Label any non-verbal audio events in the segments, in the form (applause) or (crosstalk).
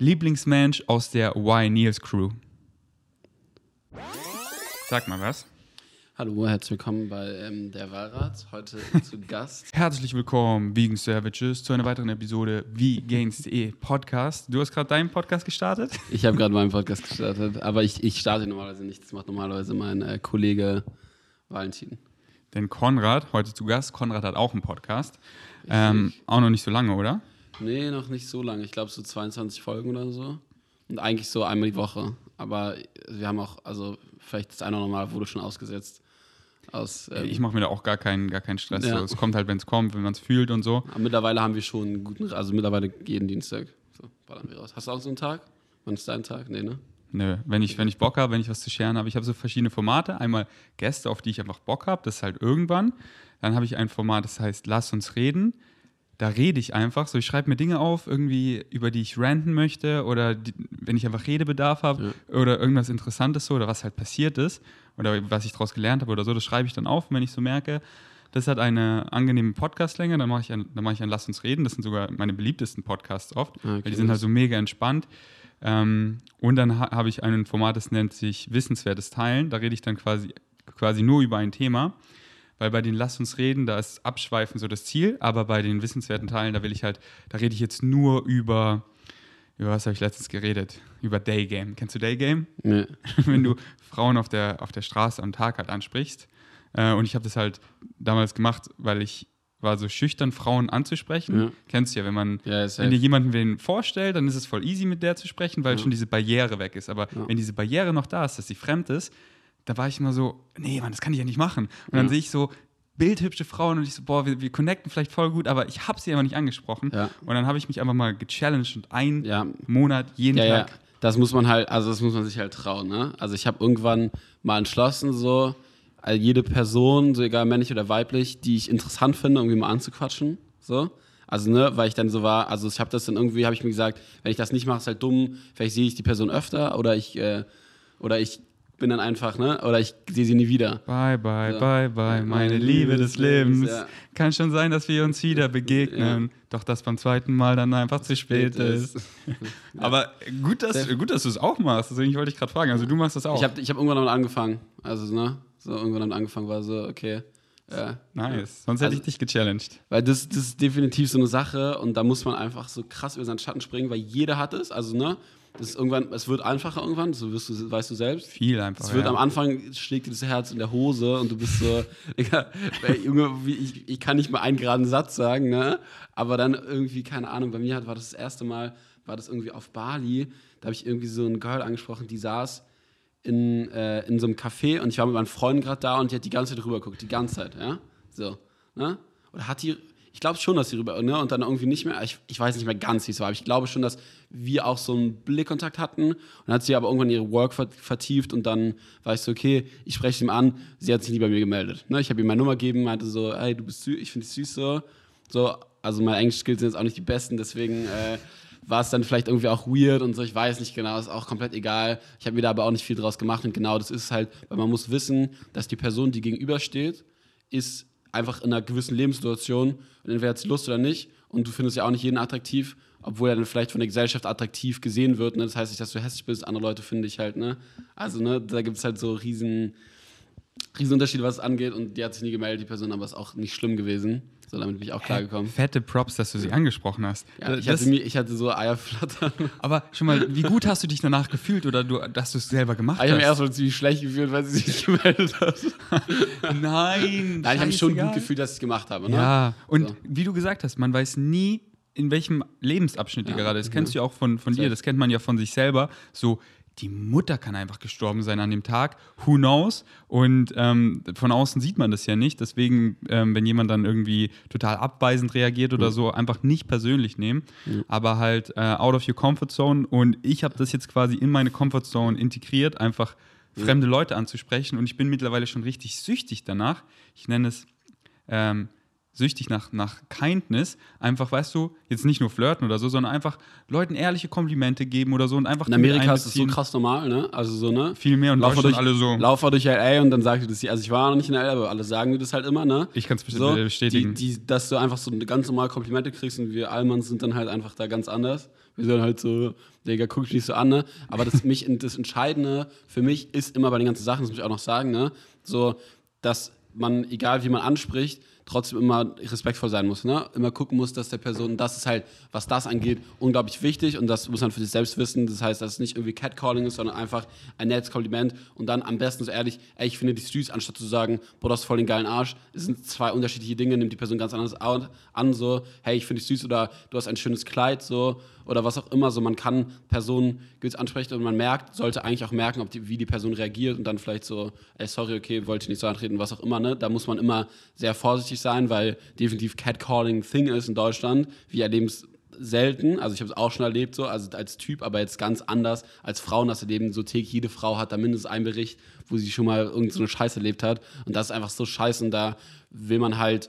Lieblingsmensch aus der Y Niels Crew? Sag mal was. Hallo, herzlich willkommen bei ähm, der Wahlrat. Heute (laughs) zu Gast. Herzlich willkommen, Vegan Savages, zu einer weiteren Episode Wie Gains.de Podcast. Du hast gerade deinen Podcast gestartet? Ich habe gerade meinen Podcast (laughs) gestartet, aber ich, ich starte normalerweise nicht. Das macht normalerweise mein äh, Kollege Valentin. Denn Konrad, heute zu Gast, Konrad hat auch einen Podcast. Ähm, auch noch nicht so lange, oder? Nee, noch nicht so lange. Ich glaube so 22 Folgen oder so. Und eigentlich so einmal die Woche. Aber wir haben auch, also vielleicht das eine oder andere Mal wurde schon ausgesetzt. Aus, ähm, ich mache mir da auch gar keinen, gar keinen Stress. Ja. So, es kommt halt, wenn es kommt, wenn man es fühlt und so. aber mittlerweile haben wir schon einen guten, also mittlerweile jeden Dienstag. So, ballern wir raus. Hast du auch so einen Tag? Wann ist dein Tag? Nee, ne? Nö, wenn ich, wenn ich Bock habe, wenn ich was zu scheren habe. Ich habe so verschiedene Formate. Einmal Gäste, auf die ich einfach Bock habe, das ist halt irgendwann. Dann habe ich ein Format, das heißt Lass uns reden. Da rede ich einfach. So, ich schreibe mir Dinge auf, irgendwie, über die ich ranten möchte oder die, wenn ich einfach Redebedarf habe oder irgendwas Interessantes so oder was halt passiert ist oder was ich daraus gelernt habe oder so, das schreibe ich dann auf. Wenn ich so merke, das hat eine angenehme Podcastlänge, dann mache ich, ein, dann mache ich ein Lass uns reden. Das sind sogar meine beliebtesten Podcasts oft, Ah, okay. weil die sind halt so mega entspannt. Ähm, und dann ha habe ich ein Format, das nennt sich Wissenswertes Teilen. Da rede ich dann quasi, quasi nur über ein Thema. Weil bei den Lass uns reden, da ist Abschweifen so das Ziel, aber bei den wissenswerten Teilen, da will ich halt, da rede ich jetzt nur über, über was habe ich letztens geredet? Über Daygame. Kennst du Daygame? Nee. (laughs) wenn du Frauen auf der, auf der Straße am Tag halt ansprichst. Äh, und ich habe das halt damals gemacht, weil ich war so schüchtern, Frauen anzusprechen. Ja. Kennst du ja, wenn man, Ja, wenn dir jemanden wen vorstellt, dann ist es voll easy mit der zu sprechen, weil Ja. schon diese Barriere weg ist. Aber wenn diese Barriere noch da ist, dass sie fremd ist, da war ich immer so, nee, Mann, das kann ich ja nicht machen. Und dann Ja. sehe ich so bildhübsche Frauen und ich so, boah, wir, wir connecten vielleicht voll gut, aber ich habe sie einfach nicht angesprochen. Ja. Und dann habe ich mich einfach mal gechallenged und einen Ja, Monat jeden Tag. das muss man halt, also das muss man sich halt trauen, ne? Also ich habe irgendwann mal entschlossen, so also jede Person, so egal männlich oder weiblich, die ich interessant finde, irgendwie mal anzuquatschen, so. Also, ne, weil ich dann so war, also ich habe das dann irgendwie, habe ich mir gesagt, wenn ich das nicht mache, ist halt dumm, vielleicht sehe ich die Person öfter oder ich, äh, oder ich bin dann einfach, ne, oder ich sehe sie nie wieder. Bye, bye, Ja. bye, bye, meine Liebe des Lebens. ja. Kann schon sein, dass wir uns wieder begegnen, doch dass beim zweiten Mal dann einfach zu spät ist. (laughs) Aber gut, dass, gut, dass du es auch machst. Deswegen wollte ich gerade fragen. Also du machst das auch. Ich habe ich hab irgendwann damit angefangen, also, ne, so irgendwann damit angefangen war so, okay, ja. nice. Sonst hätte Also- ich dich gechallenged. Weil das, das ist definitiv so eine Sache und da muss man einfach so krass über seinen Schatten springen, weil jeder hat es. Also, ne? Das ist irgendwann, es wird einfacher irgendwann, so wirst du, weißt du selbst. Viel einfach. Es wird ja. am Anfang schlägt dir das Herz in der Hose und du bist so, (laughs) Digga, Junge, ich, ich kann nicht mal einen geraden Satz sagen, ne? Aber dann irgendwie, keine Ahnung, bei mir hat, war das das erste Mal, war das irgendwie auf Bali, da habe ich irgendwie so ein Girl angesprochen, die saß in, äh, in so einem Café und ich war mit meinen Freunden gerade da und die hat die ganze Zeit rüber geguckt, die ganze Zeit, ja? So, ne? Oder hat die, ich glaube schon, dass sie rüber, ne? Und dann irgendwie nicht mehr, ich, ich weiß nicht mehr ganz, wie es war, aber ich glaube schon, dass wir auch so einen Blickkontakt hatten. Und dann hat sie aber irgendwann ihre Work ver vertieft und dann war ich so, okay, ich spreche ihm an, sie hat sich nie bei mir gemeldet. Ne? Ich habe ihm meine Nummer gegeben, meinte so, hey, du bist süß, ich finde dich süß so. So, also meine Englisch-Skills sind jetzt auch nicht die besten, deswegen äh, war es dann vielleicht irgendwie auch weird und so, ich weiß nicht genau, ist auch komplett egal. Ich habe mir da aber auch nicht viel draus gemacht und genau das ist halt, weil man muss wissen, dass die Person, die gegenübersteht, ist einfach in einer gewissen Lebenssituation und entweder hat sie Lust oder nicht und du findest ja auch nicht jeden attraktiv, obwohl er dann vielleicht von der Gesellschaft attraktiv gesehen wird. Ne? Das heißt nicht, dass du hässlich bist, andere Leute finde ich halt, ne? Also, ne, da gibt es halt so riesen, riesen Unterschiede, was es angeht und die hat sich nie gemeldet, die Person, aber ist auch nicht schlimm gewesen. So, damit bin ich auch klargekommen. Fette Props, dass du sie angesprochen hast. Ja, ich, hatte ich hatte so Eierflattern. (laughs) aber schon mal, wie gut hast du dich danach gefühlt oder du, dass du es selber gemacht Aber ich habe mich hast? erstmal ziemlich schlecht gefühlt, weil sie sich nicht gemeldet hat. (laughs) Nein, Nein, ich habe mich schon gut gefühlt, dass ich es gemacht habe. Ne? Ja, und So. wie du gesagt hast, man weiß nie, in welchem Lebensabschnitt ihr Ja, gerade ist. Das kennst du ja auch von, von dir, das kennt man ja von sich selber. So, die Mutter kann einfach gestorben sein an dem Tag. Who knows? Und ähm, von außen sieht man das ja nicht. Deswegen, ähm, wenn jemand dann irgendwie total abweisend reagiert oder so, einfach nicht persönlich nehmen. Aber halt äh, out of your comfort zone. Und ich habe das jetzt quasi in meine Comfort Zone integriert, einfach fremde Leute anzusprechen. Und ich bin mittlerweile schon richtig süchtig danach. Ich nenne es ähm, süchtig nach, nach Kindness. Einfach, weißt du, jetzt nicht nur flirten oder so, sondern einfach Leuten ehrliche Komplimente geben oder so und einfach In Amerika ist es so krass normal, ne? Also so, ne? Viel mehr und Lauf mal Deutschland durch, alle so. Lauf mal durch LA und dann sagt ihr das, also ich war noch nicht in LA, aber alle sagen mir das halt immer, ne? Ich kann's so, bestätigen. Die, die, dass du einfach so ganz normal Komplimente kriegst und wir Allmanns sind dann halt einfach da ganz anders. Wir sind halt so, Digga, guck dich nicht so an, ne? Aber das, mich, das Entscheidende für mich ist immer bei den ganzen Sachen, das muss ich auch noch sagen, ne? So, dass man, egal wie man anspricht, trotzdem immer respektvoll sein muss, ne? Immer gucken muss, dass der Person, das ist halt, was das angeht, unglaublich wichtig und das muss man für sich selbst wissen. Das heißt, dass es nicht irgendwie Catcalling ist, sondern einfach ein nettes Kompliment und dann am besten so ehrlich, ey, ich finde die süß, anstatt zu sagen, boah, du hast voll den geilen Arsch. Es sind zwei unterschiedliche Dinge, nimmt die Person ganz anders an, so, hey, ich finde dich süß oder du hast ein schönes Kleid, so, oder was auch immer, so, man kann Personen gewiss ansprechen und man merkt, sollte eigentlich auch merken, ob die, wie die Person reagiert und dann vielleicht so, ey, sorry, okay, wollte ich nicht so antreten, was auch immer, ne? Da muss man immer sehr vorsichtig sein, weil definitiv Catcalling Thing ist in Deutschland. Wir erleben es selten, also ich habe es auch schon erlebt so, also als Typ, aber jetzt ganz anders als Frauen das erleben, so täglich jede Frau hat da mindestens einen Bericht, wo sie schon mal irgendeine so Scheiße erlebt hat und das ist einfach so scheiße und da will man halt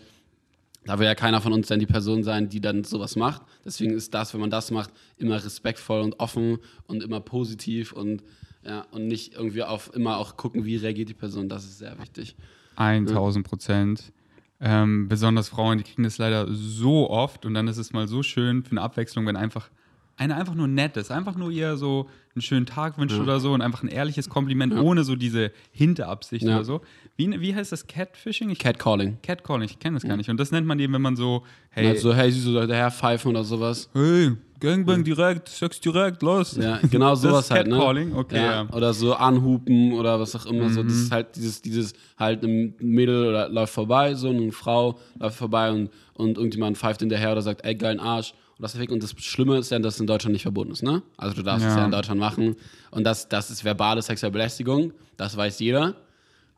da will ja keiner von uns dann die Person sein, die dann sowas macht. Deswegen ist das, wenn man das macht, immer respektvoll und offen und immer positiv und, ja, und nicht irgendwie auf immer auch gucken, wie reagiert die Person. Das ist sehr wichtig. 1000 Prozent. Ähm, besonders Frauen, die kriegen das leider so oft und dann ist es mal so schön für eine Abwechslung, wenn einfach einer einfach nur nett ist, einfach nur ihr so einen schönen Tag wünscht Ja. oder so und einfach ein ehrliches Kompliment Ja. ohne so diese Hinterabsicht Ja. oder so. Wie, wie heißt das? Catfishing? Ich, Catcalling. Catcalling, ich kenne das gar nicht. Und das nennt man eben, wenn man so, hey. Also, hey, siehst du da her pfeifen oder sowas. hey, Gangbang direkt, Sex direkt, los. Ja, genau (laughs) Das sowas ist halt, ne? Catcalling, okay, ja. Mhm. Oder so anhupen oder was auch immer. So, das ist halt dieses, dieses halt ein Mädel oder läuft vorbei, so eine Frau läuft vorbei und, und irgendjemand pfeift hinterher oder sagt, ey, geilen Arsch. Und das, und das Schlimme ist ja, dass es in Deutschland nicht verboten ist, ne? Also du darfst es Ja. ja in Deutschland machen. Und das, das ist verbale sexuelle Belästigung, das weiß jeder.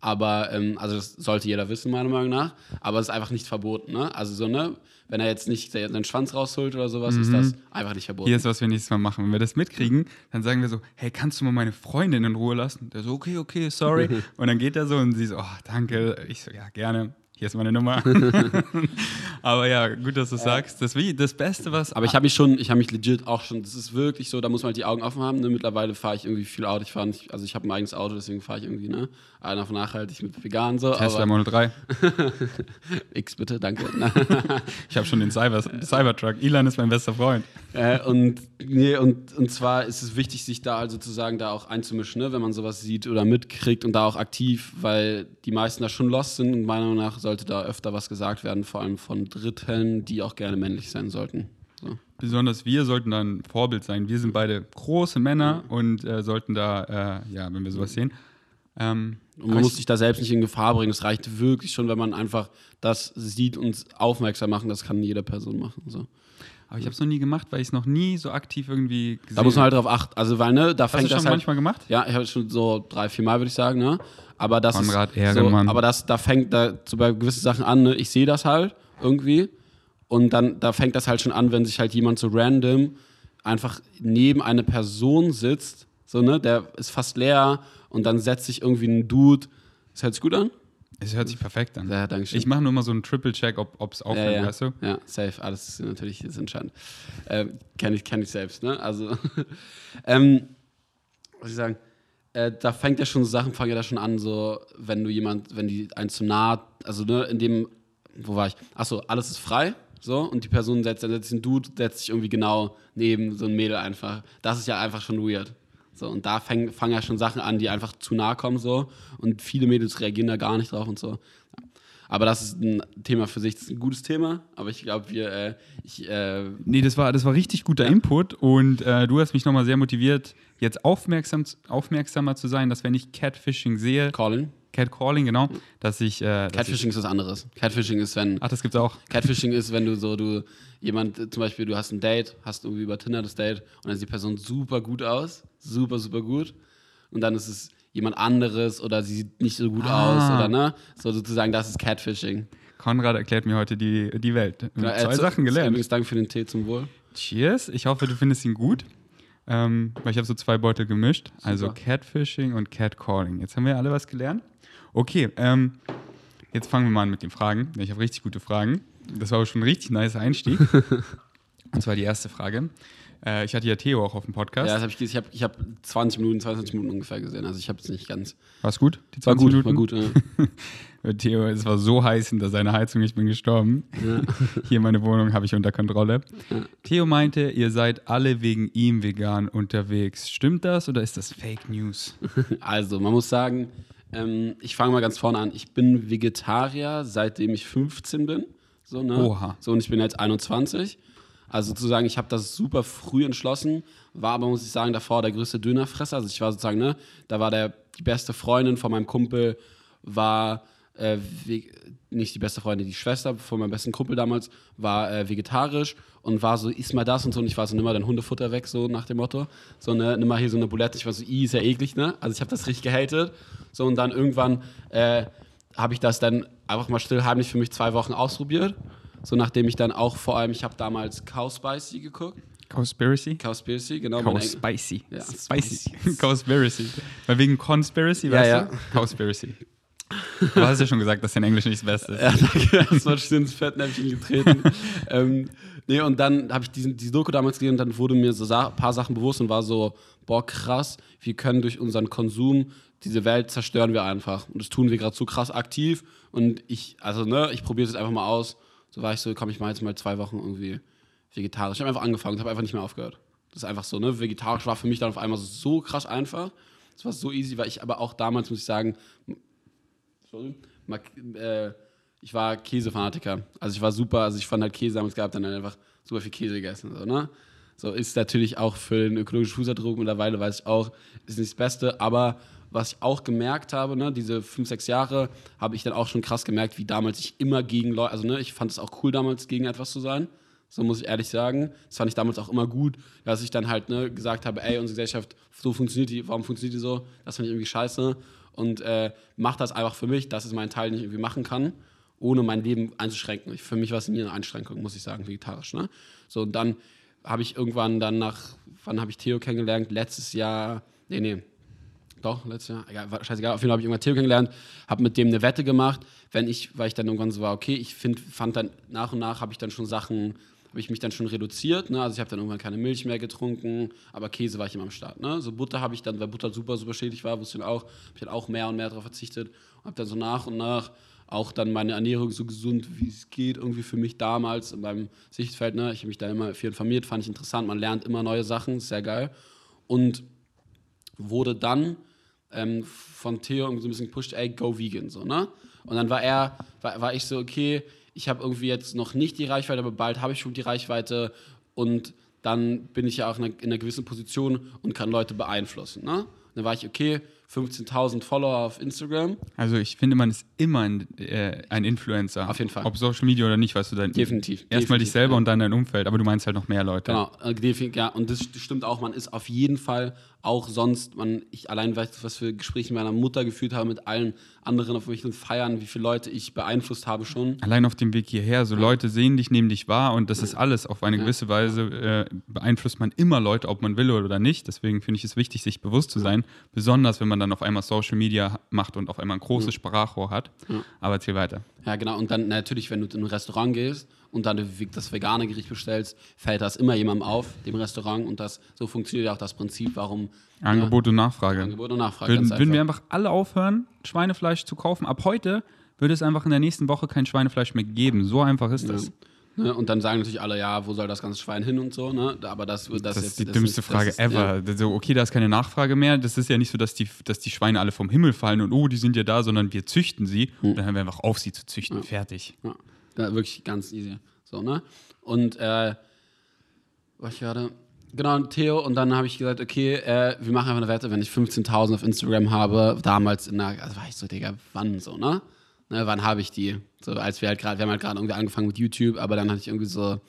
Aber, ähm, also das sollte jeder wissen, meiner Meinung nach. Aber es ist einfach nicht verboten, ne? Also so, ne? Wenn er jetzt nicht seinen Schwanz rausholt oder sowas, ist das einfach nicht verboten. Hier ist, was wir nächstes Mal machen. Wenn wir das mitkriegen, dann sagen wir so, hey, kannst du mal meine Freundin in Ruhe lassen? Der so, okay, okay, sorry. (laughs) und dann geht er so und sie so, oh, danke. Ich so, ja, gerne. Hier ist meine Nummer. (laughs) Aber ja, gut, dass du sagst. Das, wie, das Beste, was. Aber ich habe mich schon, ich habe mich legit auch schon, das ist wirklich so, da muss man halt die Augen offen haben. Ne? Mittlerweile fahre ich irgendwie viel Auto. Ich fahre nicht, also ich habe ein eigenes Auto, deswegen fahre ich irgendwie, ne? Einer von nachhaltig mit vegan so. Tesla Model 3. (laughs) X bitte, danke. (laughs) Ich habe schon den Cyber, Cybertruck. Elon ist mein bester Freund. äh, und, nee, und, und zwar ist es wichtig, sich da also sozusagen da auch einzumischen, ne? wenn man sowas sieht oder mitkriegt und da auch aktiv, weil die meisten da schon lost sind. Und meiner Meinung nach sollte da öfter was gesagt werden, vor allem von Dritten, die auch gerne männlich sein sollten. So. Besonders wir sollten da ein Vorbild sein. Wir sind beide große Männer und äh, sollten da, äh, ja, wenn wir sowas sehen. Ähm, Und man muss sich da selbst nicht in Gefahr bringen. Es reicht wirklich schon, wenn man einfach das sieht und aufmerksam machen. Das kann jede Person machen. So. Aber ich habe es noch nie gemacht, weil ich es noch nie so aktiv irgendwie gesehen Da muss man halt drauf achten. Also, weil, ne, da Hast du fängt schon das halt. manchmal gemacht? Ja, ich habe schon so drei, vier Mal, würde ich sagen, ne? Aber das Konrad ist. So, aber das, da fängt da so bei gewissen Sachen an, ne? Ich sehe das halt irgendwie. Und dann, da fängt das halt schon an, wenn sich halt jemand so random einfach neben eine Person sitzt, so, ne, der ist fast leer und dann setzt sich irgendwie ein Dude. Das hört sich gut an? Es hört sich perfekt an. Ja, danke schön. Ich mache nur mal so einen Triple-Check, ob es auffällt, ja, ja. weißt du? Ja, safe. Alles ist natürlich ist entscheidend. Ähm, Kenne ich, kenn ich selbst, ne? Also, (laughs) ähm, was ich sagen? Äh, da fängt ja schon so Sachen, fangen ja da schon an, so, wenn du jemand, wenn die einen zu nah, also, ne, in dem, wo war ich? Achso, alles ist frei, so, und die Person setzt, dann setzt sich ein Dude, setzt sich irgendwie genau neben so ein Mädel einfach. Das ist ja einfach schon weird. So, und da fangen, fangen ja schon Sachen an, die einfach zu nah kommen, so, und viele Mädels reagieren da gar nicht drauf und so. Aber das ist ein Thema für sich, das ist ein gutes Thema, aber ich glaube, wir, äh, ich, äh, Nee, das war, das war richtig guter Input und äh, du hast mich nochmal sehr motiviert, jetzt aufmerksam, aufmerksamer zu sein, dass wenn ich Catfishing sehe, Colin. Catcalling, genau, dass ich. Äh, dass Catfishing ist was anderes. Catfishing ist, wenn, Ich, ach, das gibt's auch. Catfishing ist, wenn du so, du, jemand, zum Beispiel, du hast ein Date, hast irgendwie über Tinder das Date und dann sieht die Person super gut aus, super, super gut und dann ist es jemand anderes oder sie sieht nicht so gut Ah. aus oder ne, so sozusagen, das ist Catfishing. Konrad erklärt mir heute die, die Welt. Ja, Zwei zu- Sachen gelernt. Übrigens, danke für den Tee zum Wohl. Cheers. Ich hoffe, du findest ihn gut. Ähm, weil ich habe so zwei Beutel gemischt. Also Super. Catfishing und Catcalling. Jetzt haben wir alle was gelernt. Okay, ähm, jetzt fangen wir mal an mit den Fragen. Ich habe richtig gute Fragen. das war auch schon ein richtig nice Einstieg. (laughs) Und zwar die erste Frage. Äh, ich hatte ja Theo auch auf dem Podcast. Ja, das hab ich, ich habe ich hab 20 Minuten, 22 Minuten ungefähr gesehen. Also ich habe es nicht ganz. War's gut? Die War 20 gut, Minuten? war gut. Ja. (laughs) Theo, es war so heiß hinter seiner Heizung, ich bin gestorben. Ja. (laughs) Hier meine Wohnung habe ich unter Kontrolle. Ja. Theo meinte, ihr seid alle wegen ihm vegan unterwegs. Stimmt das oder ist das Fake News? (laughs) Also, man muss sagen, ähm, ich fange mal ganz vorne an. Ich bin Vegetarier, seitdem ich 15 bin. So, ne? Oha. So, und ich bin jetzt 21. Also sozusagen, ich habe das super früh entschlossen, war aber, muss ich sagen, davor der größte Dönerfresser. Also ich war sozusagen, ne, da war der, die beste Freundin von meinem Kumpel, war äh, nicht die beste Freundin, die Schwester von meinem besten Kumpel damals, war äh, vegetarisch und war so, iss mal das und so. Und ich war so, nimm mal dein Hundefutter weg, so nach dem Motto. So, ne, nimm mal hier so eine Bulette. Ich war so, i, ist ja eklig, ne? Also ich habe das richtig gehatet. So, und dann irgendwann äh, habe ich das dann einfach mal still heimlich für mich zwei Wochen ausprobiert. So, nachdem ich dann auch vor allem, ich habe damals Cowspicy geguckt. Conspiracy? Cowspiracy, genau. Cowspicy. Ja, Spicy. (laughs) Conspiracy. Weil wegen Conspiracy, Ja, weißt ja. du? Conspiracy. Du hast ja schon gesagt, dass dein Englisch nicht das Beste ist. (laughs) Ja, danke, das war schön ins Fettnäpfchen getreten. (laughs) ähm, nee, und dann habe ich diesen, diese Doku damals gesehen und dann wurde mir so ein paar Sachen bewusst und war so, boah, krass, wir können durch unseren Konsum diese Welt zerstören wir einfach. Und das tun wir gerade so krass aktiv. Und ich, also ne, ich probiere es jetzt einfach mal aus. So war ich so, komm, ich mal jetzt mal zwei Wochen irgendwie vegetarisch. Ich habe einfach angefangen, habe einfach nicht mehr aufgehört. Das ist einfach so, ne? Vegetarisch war für mich dann auf einmal so krass einfach. Das war so easy, weil ich aber auch damals, muss ich sagen, sorry, äh, ich war Käsefanatiker. Also ich war super, also ich fand halt Käse damals gehabt, dann halt einfach super viel Käse gegessen. So, ne? so ist natürlich auch für den ökologischen Fußabdruck mittlerweile, weiß ich auch, ist nicht das Beste, aber was ich auch gemerkt habe, ne, diese fünf, sechs Jahre, habe ich dann auch schon krass gemerkt, wie damals ich immer gegen Leute, also ne, ich fand es auch cool damals, gegen etwas zu sein. So muss ich ehrlich sagen. Das fand ich damals auch immer gut, dass ich dann halt ne, gesagt habe, ey, unsere Gesellschaft, so funktioniert die, warum funktioniert die so? Das fand ich irgendwie scheiße. Und äh, mach das einfach für mich, das ist mein Teil, den ich irgendwie machen kann, ohne mein Leben einzuschränken. Für mich war es nie eine Einschränkung, muss ich sagen, vegetarisch. Ne? So, und dann habe ich irgendwann dann nach, wann habe ich Theo kennengelernt? Letztes Jahr, nee, nee, doch, letztes Jahr, egal, scheißegal, auf jeden Fall habe ich irgendwann Theo kennengelernt, habe mit dem eine Wette gemacht, wenn ich, weil ich dann irgendwann so war, okay, ich find, fand dann nach und nach habe ich dann schon Sachen, habe ich mich dann schon reduziert, ne? also ich habe dann irgendwann keine Milch mehr getrunken, aber Käse war ich immer am Start, ne? so Butter habe ich dann, weil Butter super, super schädlich war, wusste ich auch, habe ich dann auch mehr und mehr darauf verzichtet und habe dann so nach und nach auch dann meine Ernährung so gesund, wie es geht, irgendwie für mich damals in meinem Sichtfeld, ne? ich habe mich da immer viel informiert, fand ich interessant, man lernt immer neue Sachen, sehr geil und wurde dann ähm, von Theo irgendwie so ein bisschen gepusht, ey, go vegan, so, ne? Und dann war er, war, war ich so, okay, ich habe irgendwie jetzt noch nicht die Reichweite, aber bald habe ich schon die Reichweite und dann bin ich ja auch in einer, in einer gewissen Position und kann Leute beeinflussen, ne? Und dann war ich, okay, 15.000 Follower auf Instagram, Also ich finde, man ist immer ein, äh, ein Influencer. Auf jeden Fall. Ob Social Media oder nicht, weißt du dann. Definitiv, Erstmal dich selber ja. und dann dein Umfeld, aber du meinst halt noch mehr Leute. Genau, äh, definitiv, ja, und das stimmt auch, man ist auf jeden Fall auch sonst, man, ich allein weiß, was für Gespräche meiner Mutter geführt habe, mit allen anderen auf welchen Feiern, wie viele Leute ich beeinflusst habe schon. Allein auf dem Weg hierher, so Leute sehen dich, nehmen dich wahr und das ist alles. Auf eine gewisse Weise äh, beeinflusst man immer Leute, ob man will oder nicht. Deswegen finde ich es wichtig, sich bewusst zu sein. Besonders, wenn man dann auf einmal Social Media macht und auf einmal ein großes Sprachrohr hat. Aber erzähl weiter. Ja, genau, und dann natürlich, wenn du in ein Restaurant gehst und dann das vegane Gericht bestellst, fällt das immer jemandem auf, dem Restaurant, und das, so funktioniert ja auch das Prinzip, warum Angebot und Nachfrage. Angebot und Nachfrage. Würden, würden wir einfach. alle aufhören, Schweinefleisch zu kaufen? Ab heute würde es einfach in der nächsten Woche kein Schweinefleisch mehr geben. So einfach ist das. Ne? Und dann sagen natürlich alle, ja, wo soll das ganze Schwein hin und so, ne? Aber das, das, Das jetzt, ist die das dümmste ist- Frage das ist, ever. Ja. So, okay, da ist keine Nachfrage mehr. Das ist ja nicht so, dass die, dass die Schweine alle vom Himmel fallen und oh, die sind ja da, sondern wir züchten sie. Und dann hören wir einfach auf, sie zu züchten. Fertig. Ja, ja, wirklich ganz easy. So, ne? Und äh, was ich gerade. Genau, Theo, und dann habe ich gesagt, okay, äh, wir machen einfach eine Wette, wenn ich 15.000 auf Instagram habe, damals in der, also war ich so, Digga, wann so, ne? ne wann habe ich die? So, als wir halt gerade, wir haben halt gerade irgendwie angefangen mit YouTube, aber dann hatte ich irgendwie so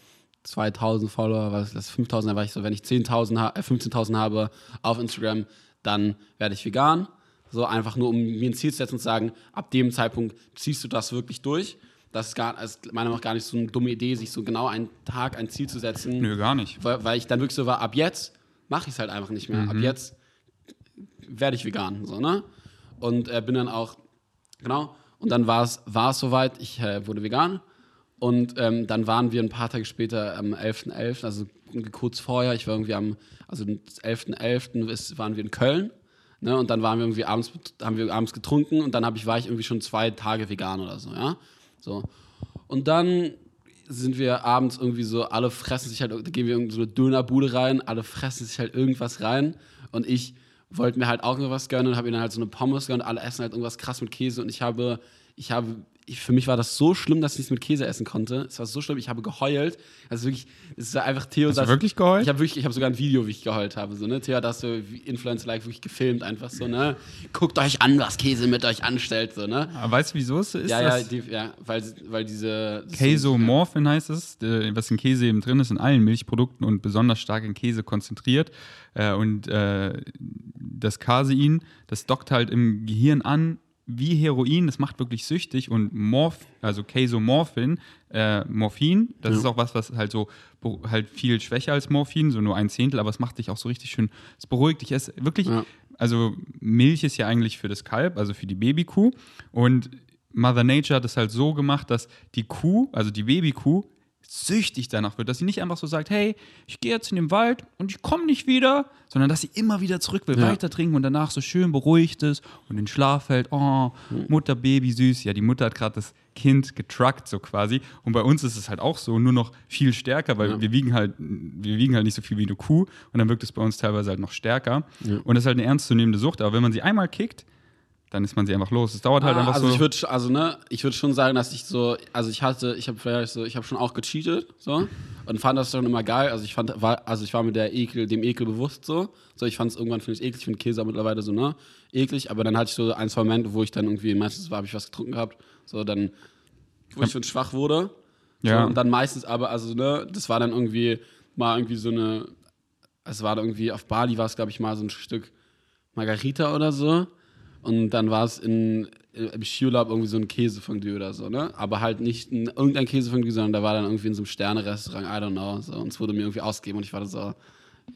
2.000 Follower, was das 5.000, dann war ich so, wenn ich 10.000, ha- äh, 15.000 habe auf Instagram, dann werde ich vegan. So einfach nur, um mir ein Ziel zu setzen und zu sagen, ab dem Zeitpunkt ziehst du das wirklich durch. Das ist, gar, ist meiner Meinung nach gar nicht so eine dumme Idee, sich so genau einen Tag, ein Ziel zu setzen. Nö, gar nicht. Weil, weil ich dann wirklich so war, ab jetzt mache ich es halt einfach nicht mehr. Ab jetzt werde ich vegan. So, ne? Und äh, bin dann auch, genau, und dann war es soweit, ich äh, wurde vegan. Und ähm, dann waren wir ein paar Tage später am 11.11., also kurz vorher, ich war irgendwie am, also am 11.11. waren wir in Köln. Ne, und dann waren wir irgendwie abends, haben wir abends getrunken und dann ich, war ich irgendwie schon zwei Tage vegan oder so, ja. So. Und dann sind wir abends irgendwie so, alle fressen sich halt, da gehen wir in so eine Dönerbude rein, alle fressen sich halt irgendwas rein und ich wollte mir halt auch irgendwas gönnen und habe ihnen halt so eine Pommes gönnen, alle essen halt irgendwas krass mit Käse und ich habe, ich habe ich, für mich war das so schlimm, dass ich nichts mit Käse essen konnte. Es war so schlimm, ich habe geheult. Also wirklich, es war einfach Theo. Hast du wirklich geheult? Ich habe wirklich, ich habe sogar ein Video, wie ich geheult habe. So, ne? Theo hat das so Influencer-like wirklich gefilmt, einfach so, ne? Guckt euch an, was Käse mit euch anstellt, so, ne? Aber weißt du, wieso es ist? Ja, ja, die, ja, weil, weil diese. Käsomorphin heißt es, was in Käse eben drin ist, in allen Milchprodukten und besonders stark in Käse konzentriert. Äh, und äh, das Casein, das dockt halt im Gehirn an wie Heroin, das macht wirklich süchtig und Morph, also Casomorphin, äh, Morphin, das ja. ist auch was, was halt so halt viel schwächer als Morphin, so nur ein Zehntel, aber es macht dich auch so richtig schön, es beruhigt dich. Es wirklich, ja. also Milch ist ja eigentlich für das Kalb, also für die Babykuh und Mother Nature hat es halt so gemacht, dass die Kuh, also die Babykuh, süchtig danach wird, dass sie nicht einfach so sagt, hey, ich gehe jetzt in den Wald und ich komme nicht wieder, sondern dass sie immer wieder zurück will, ja. weiter trinken und danach so schön beruhigt ist und in Schlaf fällt, oh, Mutter, Baby, süß. Ja, die Mutter hat gerade das Kind getruckt, so quasi. Und bei uns ist es halt auch so, nur noch viel stärker, weil ja. wir wiegen halt, wir wiegen halt nicht so viel wie eine Kuh und dann wirkt es bei uns teilweise halt noch stärker. Ja. Und das ist halt eine ernstzunehmende Sucht, aber wenn man sie einmal kickt, dann ist man sie einfach los. Es dauert halt ah, einfach also so. Ich würd, also ne, ich würde schon sagen, dass ich so, also ich hatte, ich habe vielleicht so, ich habe schon auch gecheatet so und fand das schon immer geil. Also ich fand, war, also ich war mit der Ekel, dem Ekel bewusst so. So ich fand es irgendwann finde ich eklig, ich finde Käse mittlerweile so ne eklig, aber dann hatte ich so ein zwei Momente, wo ich dann irgendwie meistens habe ich was getrunken gehabt, so dann, wo ich schon schwach wurde. Ja. So, und dann meistens aber, also ne, das war dann irgendwie mal irgendwie so eine, es war irgendwie auf Bali war es glaube ich mal so ein Stück Margarita oder so. Und dann war es in, im Skiurlaub irgendwie so ein Käsefondue oder so, ne? Aber halt nicht ein, irgendein Käsefondue, sondern da war dann irgendwie in so einem Sterne-Restaurant, I don't know. So. Und es wurde mir irgendwie ausgegeben und ich war da so,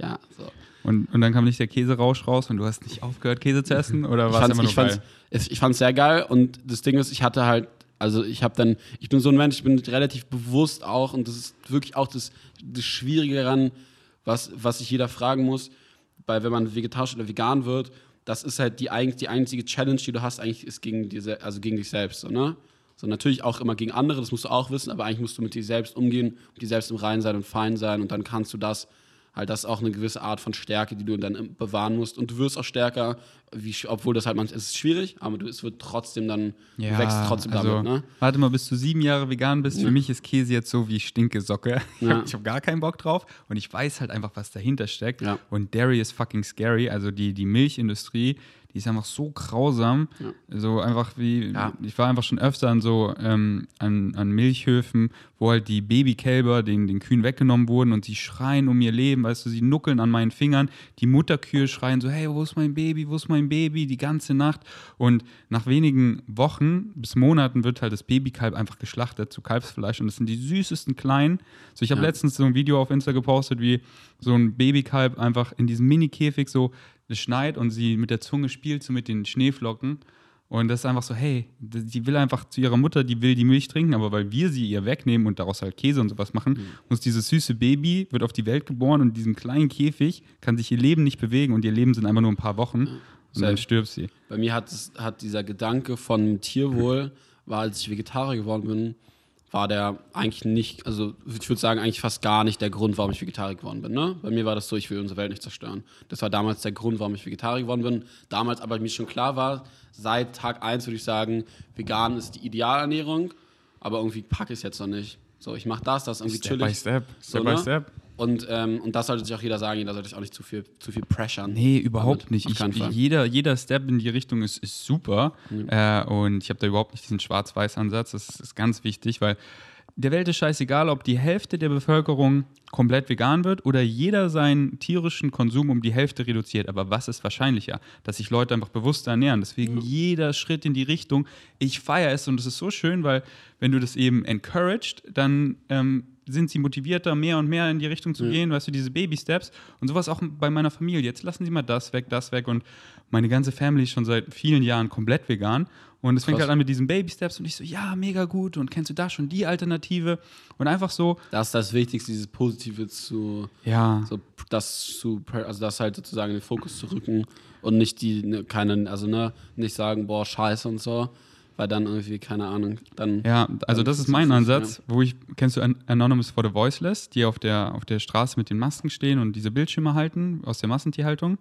ja, so. Und, und dann kam nicht der Käserausch raus und du hast nicht aufgehört, Käse zu essen? Oder war es immer nur ich fand's, geil? Ich fand es sehr geil und das Ding ist, ich hatte halt also ich habe dann, ich bin so ein Mensch, ich bin relativ bewusst auch und das ist wirklich auch das, das Schwierige daran, was, was sich jeder fragen muss, weil wenn man vegetarisch oder vegan wird, das ist halt die, die einzige Challenge, die du hast, eigentlich ist gegen, diese, also gegen dich selbst. So, ne? so, natürlich auch immer gegen andere, das musst du auch wissen, aber eigentlich musst du mit dir selbst umgehen, mit dir selbst im Rein sein und fein sein und dann kannst du das halt das ist auch eine gewisse Art von Stärke, die du dann bewahren musst. Und du wirst auch stärker, wie, obwohl das halt manchmal, es ist schwierig, aber du, es wird trotzdem dann, ja, du wächst trotzdem also, damit. Ne? Warte mal, bis du sieben Jahre vegan bist. Ja. Für mich ist Käse jetzt so wie Stinkesocke. Ja. (laughs) Ich habe gar keinen Bock drauf und ich weiß halt einfach, was dahinter steckt. Und Dairy ist fucking scary. Also die, die Milchindustrie, die ist einfach so grausam. Ja. So einfach wie, ja. ich war einfach schon öfter an so ähm, an, an Milchhöfen, wo halt die Babykälber den, den Kühen weggenommen wurden und sie schreien um ihr Leben, weißt du, sie nuckeln an meinen Fingern. Die Mutterkühe schreien so, hey, wo ist mein Baby, wo ist mein Baby, die ganze Nacht. Und nach wenigen Wochen bis Monaten wird halt das Babykalb einfach geschlachtet zu Kalbsfleisch und das sind die süßesten Kleinen. So, ich habe ja. letztens so ein Video auf Insta gepostet, wie so ein Babykalb einfach in diesem Mini-Käfig so es schneit und sie mit der Zunge spielt so mit den Schneeflocken. Und das ist einfach so, hey, die will einfach zu ihrer Mutter, die will die Milch trinken, aber weil wir sie ihr wegnehmen und daraus halt Käse und sowas machen, mhm. muss dieses süße Baby, wird auf die Welt geboren und in diesem kleinen Käfig kann sich ihr Leben nicht bewegen und ihr Leben sind einfach nur ein paar Wochen und dann stirbt sie. Bei mir hat, hat dieser Gedanke von Tierwohl, war als ich Vegetarier geworden bin, war der eigentlich nicht, also ich würde sagen, eigentlich fast gar nicht der Grund, warum ich Vegetarier geworden bin. Ne? Bei mir war das so, ich will unsere Welt nicht zerstören. Das war damals der Grund, warum ich Vegetarier geworden bin. Damals aber mir schon klar war, seit Tag 1 würde ich sagen, vegan ist die Idealernährung, aber irgendwie packe ich es jetzt noch nicht. So, ich mache das, das irgendwie Step chillig. By step, step so, by ne? step. Und, ähm, und das sollte sich auch jeder sagen, jeder sollte sich auch nicht zu viel, zu viel pressure. Nee, überhaupt damit. nicht. Ich, jeder, jeder Step in die Richtung ist, ist super. Mhm. Äh, und ich habe da überhaupt nicht diesen Schwarz-Weiß-Ansatz. Das ist ganz wichtig, weil der Welt ist scheißegal, ob die Hälfte der Bevölkerung komplett vegan wird oder jeder seinen tierischen Konsum um die Hälfte reduziert. Aber was ist wahrscheinlicher? Dass sich Leute einfach bewusster ernähren. Deswegen ja. jeder Schritt in die Richtung. Ich feiere es und es ist so schön, weil wenn du das eben encouraged, dann ähm, sind sie motivierter, mehr und mehr in die Richtung zu Ja. gehen, weißt du, diese Baby-Steps und sowas auch bei meiner Familie. Jetzt lassen sie mal das weg, das weg und meine ganze Family ist schon seit vielen Jahren komplett vegan und es fängt halt an mit diesen Baby-Steps und ich so, ja, mega gut und kennst du da schon die Alternative und einfach so, Das ist das Wichtigste, dieses Positive zu, ja, so das zu, also das halt sozusagen in den Fokus zu rücken und nicht die, ne, keine, also ne, nicht sagen, boah, scheiße und so, weil dann irgendwie, keine Ahnung, dann. Ja, also das ist mein Ansatz, wo ich, kennst du An- Anonymous for the Voiceless, die auf der, auf der Straße mit den Masken stehen und diese Bildschirme halten aus der Massentierhaltung.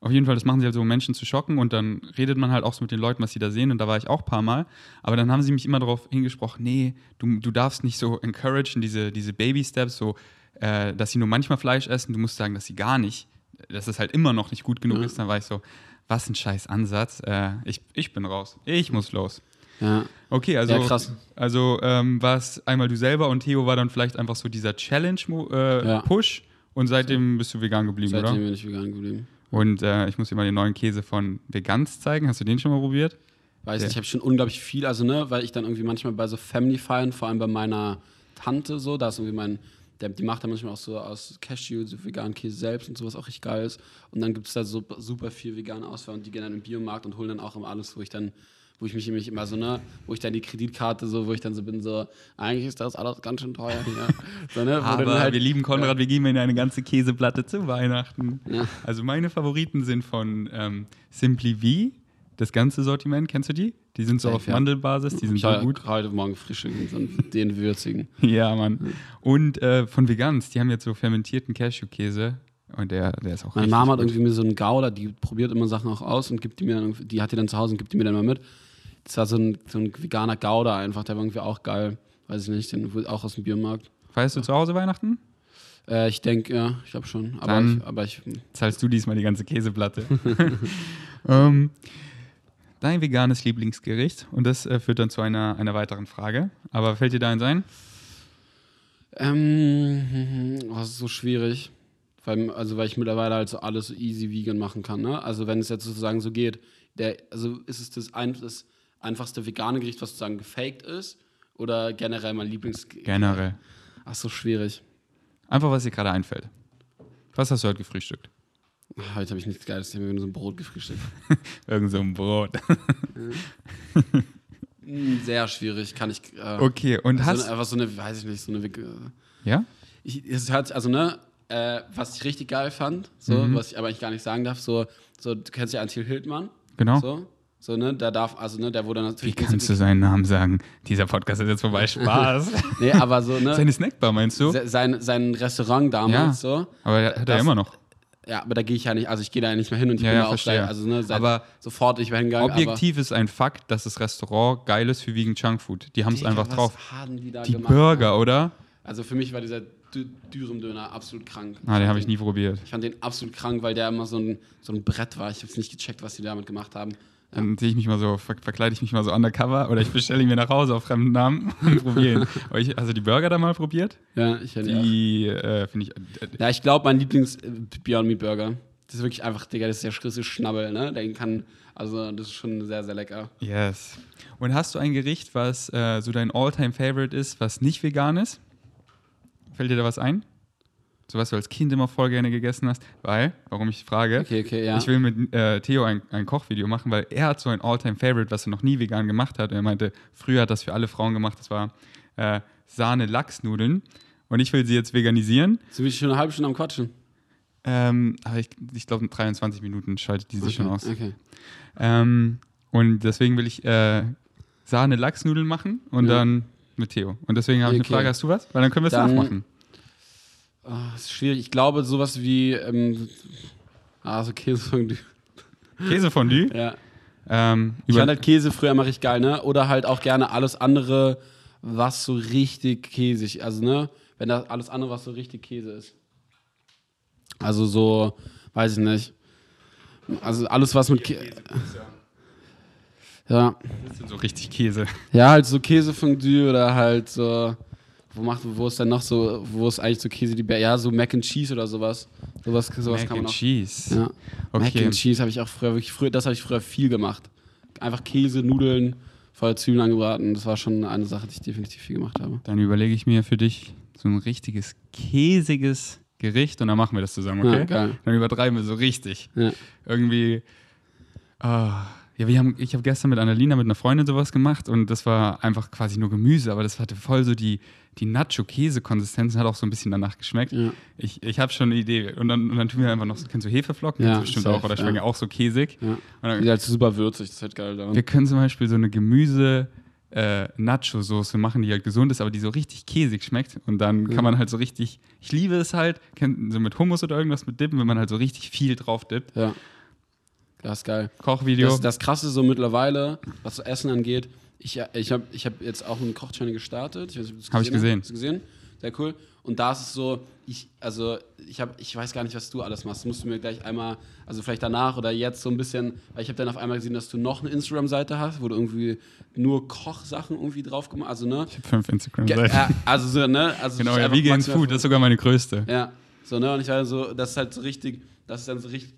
Auf jeden Fall, das machen sie halt so, um Menschen zu schocken und dann redet man halt auch so mit den Leuten, was sie da sehen und da war ich auch ein paar Mal. Aber dann haben sie mich immer darauf hingesprochen, nee, du, du darfst nicht so encouragen, diese, diese Baby-Steps, so, äh, dass sie nur manchmal Fleisch essen, du musst sagen, dass sie gar nicht, dass es halt immer noch nicht gut genug Ja. ist. Dann war ich so, was ein scheiß Ansatz, äh, ich, ich bin raus, ich muss los. Ja. Okay, also, Ja, also ähm, war es einmal du selber und Theo war dann vielleicht einfach so dieser Challenge-Push äh, Ja. Push und seitdem bist du vegan geblieben, Seitdem oder? bin ich vegan geblieben. Und äh, ich muss dir mal den neuen Käse von Vegans zeigen. Hast du den schon mal probiert? Weiß Ja. nicht, ich habe schon unglaublich viel, also ne, weil ich dann irgendwie manchmal bei so Family-Feiern, vor allem bei meiner Tante so, da ist irgendwie mein, der, die macht da manchmal auch so aus Cashew, so veganen Käse selbst und sowas auch richtig geil ist. Und dann gibt es da super, super viel vegane Auswahl und die gehen dann im Biomarkt und holen dann auch immer alles, wo ich dann, wo ich mich nämlich immer so, ne, wo ich dann die Kreditkarte so, wo ich dann so bin, so, eigentlich ist das alles ganz schön teuer hier. (laughs) so, ne, Aber halt, wir lieben Konrad, wir geben ihm eine ganze Käseplatte zu Weihnachten. Ja. Also meine Favoriten sind von ähm, Simply V, das ganze Sortiment, kennst du die? Die sind so Safe, auf ja. Mandelbasis, die sind so gut. heute Morgen so den würzigen. (laughs) Ja, Mann. Und äh, von Vegans, die haben jetzt so fermentierten Cashew-Käse und der, der ist auch Meine Mama hat gut. irgendwie mir so einen Gouda, die probiert immer Sachen auch aus und gibt die mir dann, die hat die dann zu Hause und gibt die mir dann mal mit. Das war so ein, so ein veganer Gouda einfach, der war irgendwie auch geil. Weiß ich nicht, den auch aus dem Biomarkt. Feierst du zu Hause Weihnachten? Äh, ich denke, ja, ich glaube schon. Aber Dann- ich, aber ich, zahlst du diesmal die ganze Käseplatte. (laughs) (laughs) ähm, dein veganes Lieblingsgericht und das äh, führt dann zu einer, einer weiteren Frage. Aber fällt dir da eins ein? ähm, (laughs) oh, das ist so schwierig. Weil, also, weil ich mittlerweile halt so alles so easy vegan machen kann. Ne? Also, wenn es jetzt sozusagen so geht, der, also ist es das, ein, das einfachste vegane Gericht, was sozusagen gefaked ist? Oder generell mein Lieblingsgericht? Generell. Ach, so schwierig. Einfach, was dir gerade einfällt. Was hast du heute gefrühstückt? Heute habe ich nichts Geiles, ich habe nur so ein Brot gefrühstückt. (laughs) Irgend so ein Brot. Mm, Sehr schwierig, kann ich. Äh, Okay, und so hast. einfach so eine, weiß ich nicht, so eine. Äh, ja? Ich, es hat, also, ne, äh, was ich richtig geil fand, so, Mhm. was ich aber eigentlich gar nicht sagen darf, so, so du kennst ja Antil Hildmann. Genau. So, so, ne, der darf, also, ne, der wurde Wie natürlich. kannst du seinen Namen sagen? Dieser Podcast ist jetzt vorbei. Spaß. (laughs) Nee, aber so, ne, Seine Snackbar, meinst du? se- sein, sein Restaurant damals, Ja. so. Aber er hat er das- immer noch. Ja, aber da gehe ich ja nicht, also ich gehe da ja nicht mehr hin und ich Ja, bin ja, da auch verstehe. gleich, also, ne, seit Aber sofort ich war hingegangen. Objektiv ist ein Fakt, dass das Restaurant geil ist für Vegan Junkfood. Die haben es einfach drauf. Haben die da Die? Burger, oder? Also für mich war dieser Dü- Dürüm-Döner absolut krank. Ah, den habe ich nie probiert. Ich fand den absolut krank, weil der immer so ein, so ein Brett war. Ich habe es nicht gecheckt, was die damit gemacht haben. Dann sehe ich mich mal so, ver verkleide ich mich mal so undercover oder ich bestelle ihn mir nach Hause auf fremden Namen (laughs) und probiere ihn. Hast du die Burger da mal probiert? Ja, ich hätte. Die äh, finde ich. Äh, Ja, ich glaube, mein Lieblings äh, Beyond Meat Burger. Das ist wirklich einfach, Digga, das ist der schrisse Schnabbel, ne? Den kann, also das ist schon sehr, sehr lecker. yes. Und hast du ein Gericht, was äh, so dein All-Time-Favorite ist, was nicht vegan ist? Fällt dir da was ein? So was du als Kind immer voll gerne gegessen hast? Weil, warum ich frage, Okay, okay, ja. Ich will mit äh, Theo ein, ein Kochvideo machen, weil er hat so ein All-Time-Favorite, was er noch nie vegan gemacht hat. Und er meinte, früher hat das für alle Frauen gemacht, das war äh, Sahne-Lachsnudeln. Und ich will sie jetzt veganisieren. Sind wir schon eine halbe Stunde am Quatschen? Ähm, aber ich, ich glaube, in 23 Minuten schaltet die sich schon aus. Okay. Ähm, und deswegen will ich äh, Sahne-Lachsnudeln machen und Ja. dann mit Theo. Und deswegen habe ich Okay. eine Frage, hast du was? Weil dann können wir es nachmachen. Das ist schwierig. Ich glaube, sowas wie, ähm, ah, so Käsefondue. Käsefondue. Ja. Ähm, Ich fand halt Käse früher immer richtig geil, ne? Oder halt auch gerne alles andere, was so richtig käsig, also ne? Wenn das alles andere, was so richtig Käse ist. Also so, weiß ich nicht. Also alles, was mit Käse. Ja. das sind so richtig Käse. Ja, halt so Käsefondue oder halt so. Wo macht, wo ist denn noch so, wo ist eigentlich so Käse, die Bär- ja, so Mac and Cheese oder sowas. Sowas, sowas Mac kann man and auch. Cheese. Ja. Mac Okay. and Cheese habe ich auch früher wirklich früher, das habe ich früher viel gemacht. Einfach Käse, Nudeln, vorher Zwiebeln angebraten. Das war schon eine Sache, die ich definitiv viel gemacht habe. Dann überlege ich mir für dich so ein richtiges käsiges Gericht und dann machen wir das zusammen, okay? Ja, geil. Dann übertreiben wir so richtig. Ja. Irgendwie. ah, ja, wir haben, ich habe gestern mit Annalena, mit einer Freundin sowas gemacht und das war einfach quasi nur Gemüse, aber das hatte voll so die, die Nacho-Käse-Konsistenz und hat auch so ein bisschen danach geschmeckt. Ja. Ich, ich habe schon eine Idee. Und dann, und dann tun wir einfach noch, kennst du Hefeflocken? Ja, bestimmt safe, auch, oder ja. schmecken ja auch so käsig. Ja. Dann, Die ist halt super würzig, das ist halt geil daran. wir können zum Beispiel so eine Gemüse- äh, Nacho-Soße machen, die halt gesund ist, aber die so richtig käsig schmeckt. Und dann Ja. kann man halt so richtig, ich liebe es halt, so mit Hummus oder irgendwas mit Dippen, wenn man halt so richtig viel drauf dippt. Ja. Das ist geil. Kochvideo. Das, das Krasse so mittlerweile, was so Essen angeht, ich, ich habe ich hab jetzt auch einen Kochchannel gestartet. Ich weiß nicht, ob du das Hab ich gesehen. Hast. Du gesehen? Sehr cool. Und da ist es so, ich, also ich, hab, ich weiß gar nicht, was du alles machst. Das musst du mir gleich einmal, also vielleicht danach oder jetzt so ein bisschen, weil ich habe dann auf einmal gesehen, dass du noch eine Instagram-Seite hast, wo du irgendwie nur Kochsachen irgendwie drauf gemacht hast. Also, ne? ich habe fünf Instagram-Seiten. äh, also so, ne? Also Genau, ja, Vegan maximal- Food, das ist sogar meine größte. ja, so, ne? Und ich war so, das ist halt so richtig, das ist dann so richtig,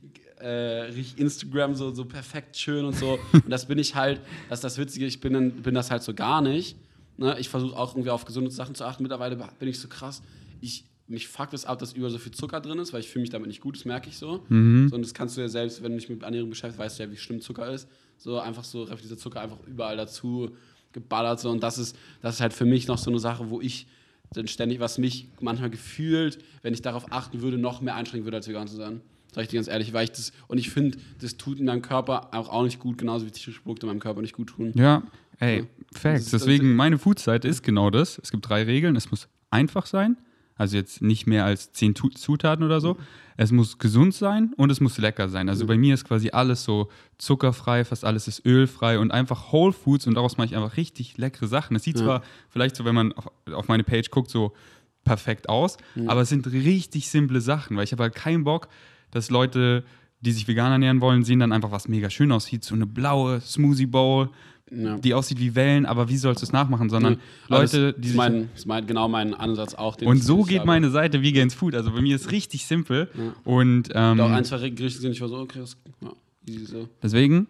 äh, richtig Instagram so, so perfekt schön und so. (laughs) und das bin ich halt, das ist das Witzige, ich bin, dann, bin das halt so gar nicht. Ne? Ich versuche auch irgendwie auf gesunde Sachen zu achten. Mittlerweile bin ich so krass. Ich, mich fuckt es ab, dass überall so viel Zucker drin ist, weil ich fühle mich damit nicht gut, das merke ich so. Mhm. so. Und das kannst du ja selbst, wenn du dich mit Ernährung beschäftigst, weißt du ja, wie schlimm Zucker ist. So einfach so reflektiert Zucker einfach überall dazu geballert. So. Und das ist, das ist halt für mich noch so eine Sache, wo ich dann ständig, was mich manchmal gefühlt, wenn ich darauf achten würde, noch mehr einschränken würde, als vegan zu sein. Sag ich dir ganz ehrlich, weil ich das, und ich finde, das tut in deinem Körper auch, auch nicht gut, genauso wie tierische Produkte in meinem Körper nicht gut tun. Ja, ey, Ja. Das Facts. ist- Deswegen, meine Food-Seite ist genau das. Es gibt drei Regeln. Es muss einfach sein, also jetzt nicht mehr als zehn Zutaten oder so. Es muss gesund sein und es muss lecker sein. Also bei mir ist quasi alles so zuckerfrei, fast alles ist ölfrei und einfach Whole Foods und daraus mache ich einfach richtig leckere Sachen. Es sieht Ja. zwar vielleicht so, wenn man auf, auf meine Page guckt, so perfekt aus, aber es sind richtig simple Sachen, weil ich habe halt keinen Bock, dass Leute, die sich vegan ernähren wollen, sehen dann einfach, was mega schön aussieht, so eine blaue Smoothie Bowl, Ja. die aussieht wie Wellen, aber wie sollst du es nachmachen? Sondern Aber Leute, das die ist sich. mein, ist mein, genau mein Ansatz auch. und so geht habe. meine Seite Vegans Food. Also bei mir ist richtig simpel. Ja. Und ähm, Und auch ein, zwei Gerichte sind, ich war so, okay, das, ja, easy so. deswegen,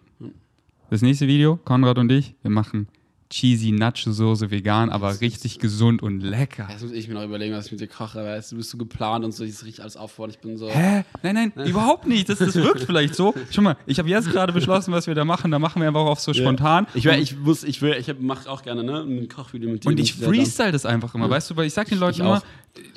das nächste Video, Konrad und ich, wir machen cheesy Nacho-Soße vegan, aber richtig gesund und lecker. Jetzt muss ich mir noch überlegen, was ich mit dir koche, weil du bist so geplant und so, ich riecht alles aufbauen. Ich bin so. Hä? Nein, nein, (laughs) überhaupt nicht. Das, das wirkt vielleicht so. Schau mal, ich habe jetzt gerade beschlossen, was wir da machen. Da machen wir einfach auch so spontan. Ich, ich muss, ich will, ich mache auch gerne ne, ein Kochvideo mit dir. Und ich freestyle das einfach immer, weißt du, weil ich sag den Leuten immer, auch.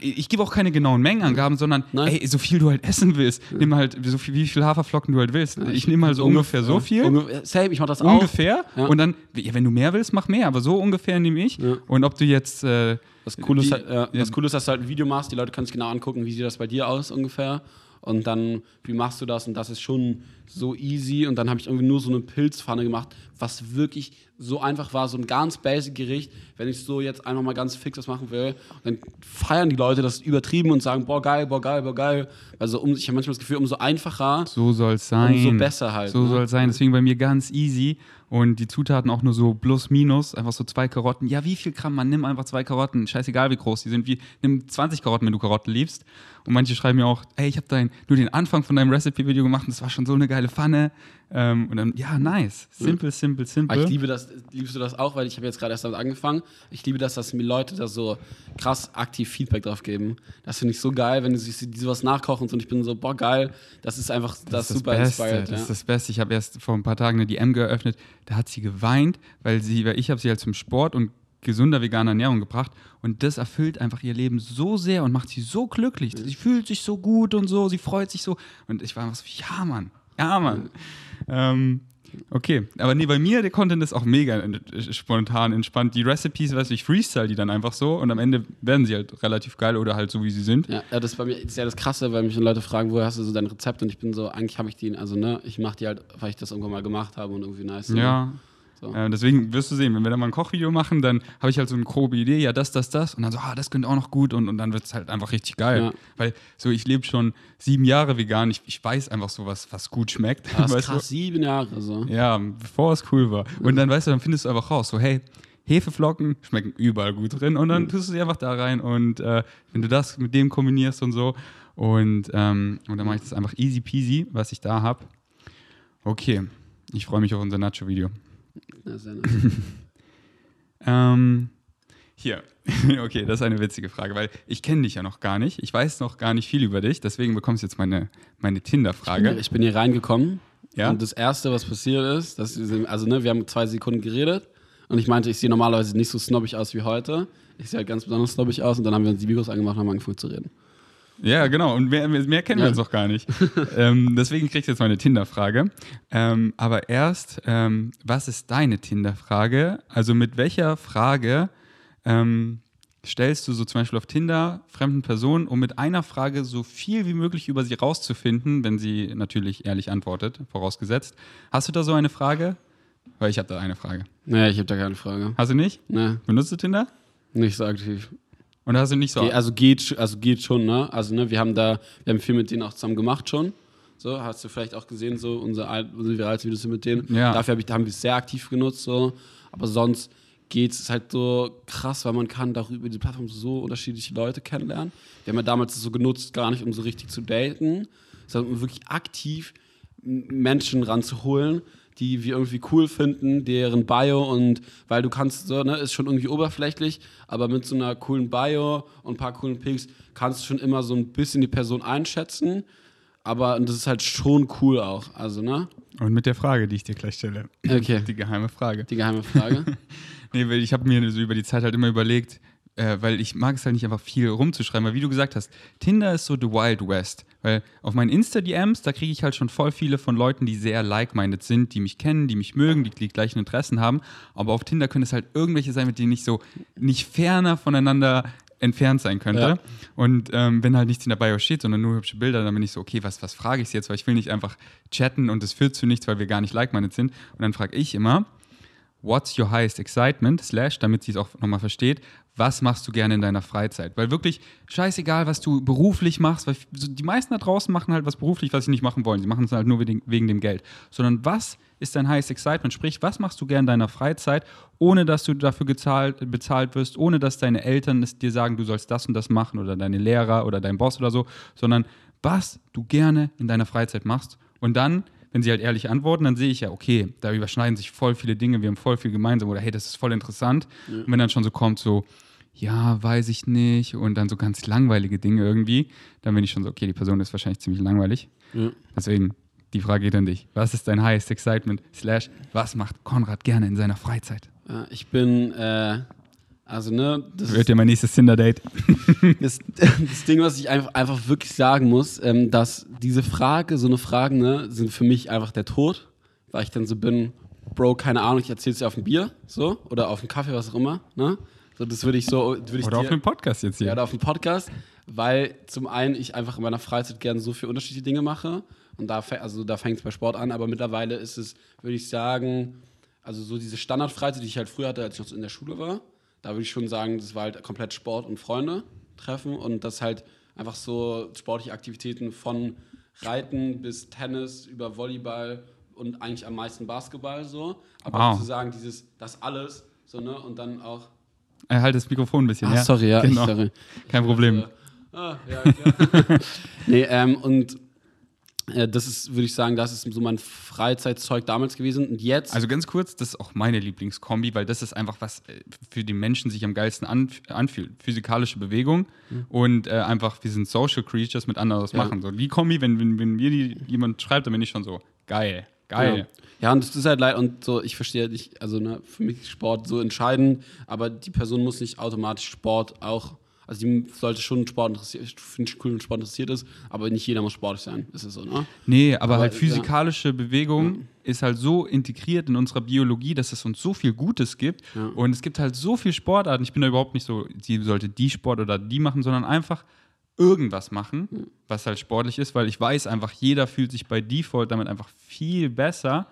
Ich, gebe auch keine genauen Mengenangaben, sondern Nein. ey, so viel du halt essen willst, nimm halt so viel, wie viel Haferflocken du halt willst. ich nehme halt so ungefähr so viel. Ungefähr, same, ich mach das Ungefähr. Ja. Und dann, ja, wenn du mehr willst, mach mehr. Aber so ungefähr nehme ich. Ja. Und ob du jetzt. Äh, Das Coole, ist halt, ja, ja. das Coole ist, dass du halt ein Video machst, die Leute können sich genau angucken, wie sieht das bei dir aus ungefähr. Und dann, wie machst du das? Und das ist schon so easy. Und dann habe ich irgendwie nur so eine Pilzpfanne gemacht, was wirklich so einfach war, so ein ganz basic Gericht. Wenn ich so jetzt einfach mal ganz fix was machen will, dann feiern die Leute das übertrieben und sagen, boah, geil, boah, geil, boah, geil. Also um, ich habe manchmal das Gefühl, umso einfacher, So soll es sein. umso besser halt. So ne? soll es sein. Deswegen bei mir ganz easy. Und die Zutaten auch nur so plus minus. Einfach so zwei Karotten. Ja, wie viel Gramm? Man nimm einfach zwei Karotten. Scheißegal, wie groß die sind. Wie, nimm 20 Karotten, wenn du Karotten liebst. Und manche schreiben mir auch, ey, ich habe dein, nur den Anfang von deinem Recipe-Video gemacht und das war schon so eine geile Pfanne. Ähm, und dann, ja, nice. Simple, simple, Aber simple. ich liebe das, liebst du das auch, weil ich habe jetzt gerade erst damit angefangen. Ich liebe das, dass mir Leute da so krass aktiv Feedback drauf geben. Das finde ich so geil, wenn sie sowas nachkochen. Und ich bin so, boah, geil. Das ist einfach, das, Das ist super das Beste. inspired. Das Ja. ist das Beste. Ich habe erst vor ein paar Tagen eine DM geöffnet. Da hat sie geweint, weil sie, weil ich habe sie halt zum Sport und gesunder veganer Ernährung gebracht und das erfüllt einfach ihr Leben so sehr und macht sie so glücklich. Sie fühlt sich so gut und so, sie freut sich so und ich war einfach so, ja Mann, ja Mann. Ähm, okay, aber nee, bei mir der Content ist auch mega äh, spontan entspannt. Die Recipes, weißt du, ich freestyle die dann einfach so und am Ende werden sie halt relativ geil oder halt so wie sie sind. Ja, das ist bei mir ist ja das Krasse, weil mich dann Leute fragen, woher hast du so dein Rezept? Und ich bin so, eigentlich habe ich die, also ne, ich mache die halt, weil ich das irgendwann mal gemacht habe und irgendwie nice. Ja. So. Äh, deswegen wirst du sehen, wenn wir dann mal ein Kochvideo machen, dann habe ich halt so eine grobe Idee, ja, das, das, das. Und dann so, ah, das könnte auch noch gut. Und, und dann wird es halt einfach richtig geil. Ja. Weil so, ich lebe schon sieben Jahre vegan. Ich, ich weiß einfach so, was, was gut schmeckt. Das (laughs) ist Weißt du? krass, sieben Jahre so. Ja, bevor es cool war. Und dann weißt du, dann findest du einfach raus, so, hey, Hefeflocken schmecken überall gut drin und dann tust du sie einfach da rein und äh, wenn du das mit dem kombinierst und so und, ähm, und dann mache ich das einfach easy peasy, was ich da habe. Okay, ich freue mich auf unser Nacho-Video. Ja, sehr nice. (laughs) Ähm, hier. (laughs) okay, das ist eine witzige Frage, weil ich kenne dich ja noch gar nicht. Ich weiß noch gar nicht viel über dich, deswegen bekommst du jetzt meine, meine Tinder-Frage. Ich bin hier reingekommen Ja? und das Erste, was passiert ist, dass wir, also ne, wir haben zwei Sekunden geredet und ich meinte, ich sehe normalerweise nicht so snobbig aus wie heute. Ich sehe halt ganz besonders snobbig aus und dann haben wir uns die Mikros angemacht und haben angefangen zu reden. Ja, genau. Und mehr, mehr kennen wir Ja. uns noch gar nicht. ähm, deswegen kriegst du jetzt meine Tinder-Frage. Ähm, aber erst, ähm, was ist deine Tinder-Frage? Also mit welcher Frage ähm, stellst du so zum Beispiel auf Tinder fremden Personen, um mit einer Frage so viel wie möglich über sie rauszufinden, wenn sie natürlich ehrlich antwortet, vorausgesetzt. Hast du da so eine Frage? Weil ich habe da eine Frage. Naja, ich habe da keine Frage. Hast du nicht? Ne, Benutzt du Tinder? nicht so aktiv. Und hast du nicht so. Ge- Also geht, also geht schon, ne? Also ne, wir haben da, wir haben viel mit denen auch zusammen gemacht schon. So, hast du vielleicht auch gesehen, so unser Al- unsere Viralvideos mit denen. Ja. Dafür hab ich, da haben wir es sehr aktiv genutzt, so. Aber sonst geht es halt so krass, weil man kann darüber die Plattform so unterschiedliche Leute kennenlernen. Wir haben ja damals das so genutzt, gar nicht um so richtig zu daten, sondern um wirklich aktiv Menschen ranzuholen, die wir irgendwie cool finden, deren Bio und weil du kannst so, ne, ist schon irgendwie oberflächlich, aber mit so einer coolen Bio und ein paar coolen Pics kannst du schon immer so ein bisschen die Person einschätzen. Aber und das ist halt schon cool auch. Also, ne? Und mit der Frage, die ich dir gleich stelle. Okay. Die geheime Frage. Die geheime Frage. (laughs) Nee, weil ich habe mir so über die Zeit halt immer überlegt, äh, weil ich mag es halt nicht einfach viel rumzuschreiben, weil wie du gesagt hast, Tinder ist so the Wild West. Weil auf meinen Insta-DMs, da kriege ich halt schon voll viele von Leuten, die sehr like-minded sind, die mich kennen, die mich mögen, die die gleichen Interessen haben. Aber auf Tinder können es halt irgendwelche sein, mit denen ich so nicht ferner voneinander entfernt sein könnte. Ja. Und ähm, wenn halt nichts in der Bio steht, sondern nur hübsche Bilder, dann bin ich so, okay, was, was frage ich jetzt? Weil ich will nicht einfach chatten und es führt zu nichts, weil wir gar nicht like-minded sind. Und dann frage ich immer, What's your highest excitement? Slash, damit sie es auch nochmal versteht. Was machst du gerne in deiner Freizeit? Weil wirklich scheißegal, was du beruflich machst, weil die meisten da draußen machen halt was beruflich, was sie nicht machen wollen. Sie machen es halt nur wegen, wegen dem Geld. Sondern was ist dein highest excitement? Sprich, was machst du gerne in deiner Freizeit, ohne dass du dafür gezahlt, bezahlt wirst, ohne dass deine Eltern es dir sagen, du sollst das und das machen oder deine Lehrer oder dein Boss oder so, sondern was du gerne in deiner Freizeit machst. Und dann wenn sie halt ehrlich antworten, dann sehe ich ja, okay, da überschneiden sich voll viele Dinge, wir haben voll viel gemeinsam oder hey, das ist voll interessant. Und wenn dann schon so kommt, so, ja, weiß ich nicht und dann so ganz langweilige Dinge irgendwie, dann bin ich schon so, okay, die Person ist wahrscheinlich ziemlich langweilig. ja. Deswegen, die Frage geht an dich. Was ist dein highest excitement? Slash, was macht Konrad gerne in seiner Freizeit? Ja, ich bin, äh, also, ne, das Wird ja mein nächstes Tinder-Date. (laughs) das, das Ding, was ich einfach, einfach wirklich sagen muss, ähm, dass diese Frage, so eine Fragen, ne, sind für mich einfach der Tod, weil ich dann so bin, Bro, keine Ahnung, ich erzähl's dir auf dem Bier, so, oder auf dem Kaffee, was auch immer, ne? So, das würde ich so, würde ich Oder dir, auf einem Podcast jetzt ja, hier. oder auf dem Podcast, weil zum einen ich einfach in meiner Freizeit gerne so viele unterschiedliche Dinge mache und da, also da fängt es bei Sport an, aber mittlerweile ist es, würde ich sagen, also so diese Standardfreizeit, die ich halt früher hatte, als ich noch in der Schule war, da würde ich schon sagen, das war halt komplett Sport und Freunde treffen und das halt einfach so sportliche Aktivitäten von Reiten bis Tennis über Volleyball und eigentlich am meisten Basketball so, aber Wow. sozusagen dieses, das alles so, ne, und dann auch Er halt das Mikrofon ein bisschen, Ah, ja? sorry, ja, genau. ich, sorry. Kein Problem. Ah, ja, okay. (laughs) nee, ähm, und äh, das ist, würde ich sagen, das ist so mein Freizeitzeug damals gewesen. Und jetzt, Also ganz kurz, das ist auch meine Lieblingskombi, weil das ist einfach was äh, für die Menschen sich am geilsten anf anfühlt. Physikalische Bewegung und äh, einfach, wir sind Social Creatures mit anderen was Mhm. Ja. machen. So die Kombi, wenn, wenn, wenn mir die jemand schreibt, dann bin ich schon so, geil, geil. Ja. ja, und das ist halt leid und so, ich verstehe nicht, also ne, für mich ist Sport so entscheidend, aber die Person muss nicht automatisch Sport auch, also die sollte schon Sport interessiert, ich finde es cool, wenn Sport interessiert ist, aber nicht jeder muss sportlich sein, ist es so, ne? Nee, aber, Aber, halt ja. physikalische Bewegung ist halt so integriert in unserer Biologie, dass es uns so viel Gutes gibt. Ja. Und es gibt halt so viele Sportarten. Ich bin da überhaupt nicht so, sie sollte die Sport oder die machen, sondern einfach irgendwas machen, was halt sportlich ist, weil ich weiß einfach, jeder fühlt sich bei Default damit einfach viel besser.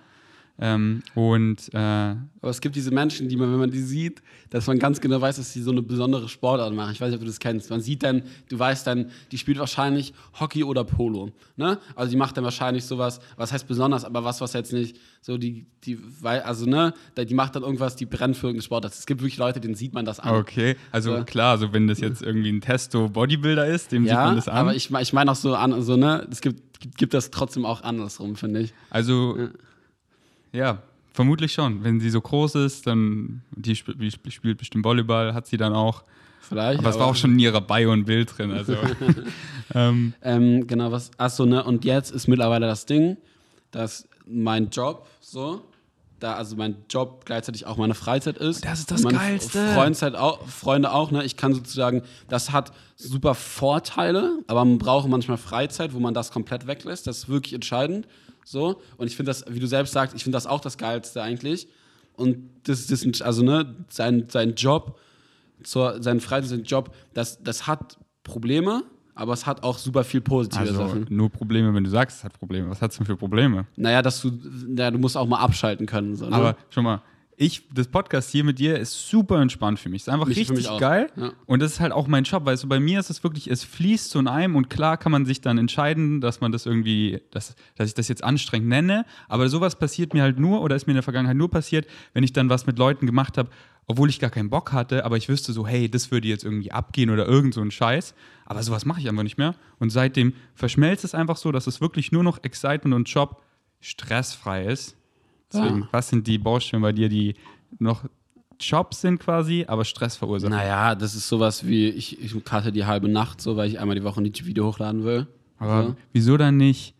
Ähm, und äh, Aber es gibt diese Menschen, die man, wenn man die sieht, dass man ganz genau weiß, dass sie so eine besondere Sportart machen. Ich weiß nicht, ob du das kennst. Man sieht dann, du weißt dann, die spielt wahrscheinlich Hockey oder Polo. Ne? Also die macht dann wahrscheinlich sowas, was heißt besonders, aber was, was jetzt nicht so die, die, also ne, die macht dann irgendwas, die brennt für irgendeine Sportart. Es gibt wirklich Leute, denen sieht man das an. okay, also Ja. klar, also wenn das jetzt irgendwie ein Testo-Bodybuilder ist, dem sieht Ja, man das an. aber ich, ich meine auch so an, so, ne, es gibt, gibt das trotzdem auch andersrum, finde ich. Also, ja, vermutlich schon. Wenn sie so groß ist, dann die, sp die spielt bestimmt Volleyball, hat sie dann auch. Vielleicht. Aber es war auch schon in ihrer Bio ein Bild drin. Also, (laughs) ähm, Ähm, genau, was. Achso, ne? Und jetzt ist mittlerweile das Ding, dass mein Job so, da also mein Job gleichzeitig auch meine Freizeit ist. Das ist das und meine Geilste. Freundzeit auch, Freunde auch, ne? Ich kann sozusagen, das hat super Vorteile, aber man braucht manchmal Freizeit, wo man das komplett weglässt. Das ist wirklich entscheidend. So. Und ich finde das, wie du selbst sagst, ich finde das auch das Geilste eigentlich. Und das, ist, also, ne, sein, sein Job, zur, seinen Freizeit, sein Job, das, das hat Probleme, aber es hat auch super viel positive also Sachen. nur Probleme, wenn du sagst, es hat Probleme. Was hat es denn für Probleme? Naja, dass du, ja, du musst auch mal abschalten können. So, ne? Aber schon mal, ich, das Podcast hier mit dir ist super entspannt für mich. Ist einfach Mich- richtig geil. Ja. Und das ist halt auch mein Job, weil so bei mir ist es wirklich, es fließt so in einem und klar kann man sich dann entscheiden, dass man das irgendwie, dass, dass ich das jetzt anstrengend nenne. Aber sowas passiert mir halt nur oder ist mir in der Vergangenheit nur passiert, wenn ich dann was mit Leuten gemacht habe, obwohl ich gar keinen Bock hatte, aber ich wüsste so, hey, das würde jetzt irgendwie abgehen oder irgend so ein Scheiß. Aber sowas mache ich einfach nicht mehr. Und seitdem verschmelzt es einfach so, dass es wirklich nur noch Excitement und Job stressfrei ist. Deswegen, Ja. was sind die Baustellen bei dir, die noch Jobs sind quasi, aber Stress verursachen? naja, das ist sowas wie, ich, ich cutte die halbe Nacht so, weil ich einmal die Woche ein YouTube-Video hochladen will. Aber so. wieso dann nicht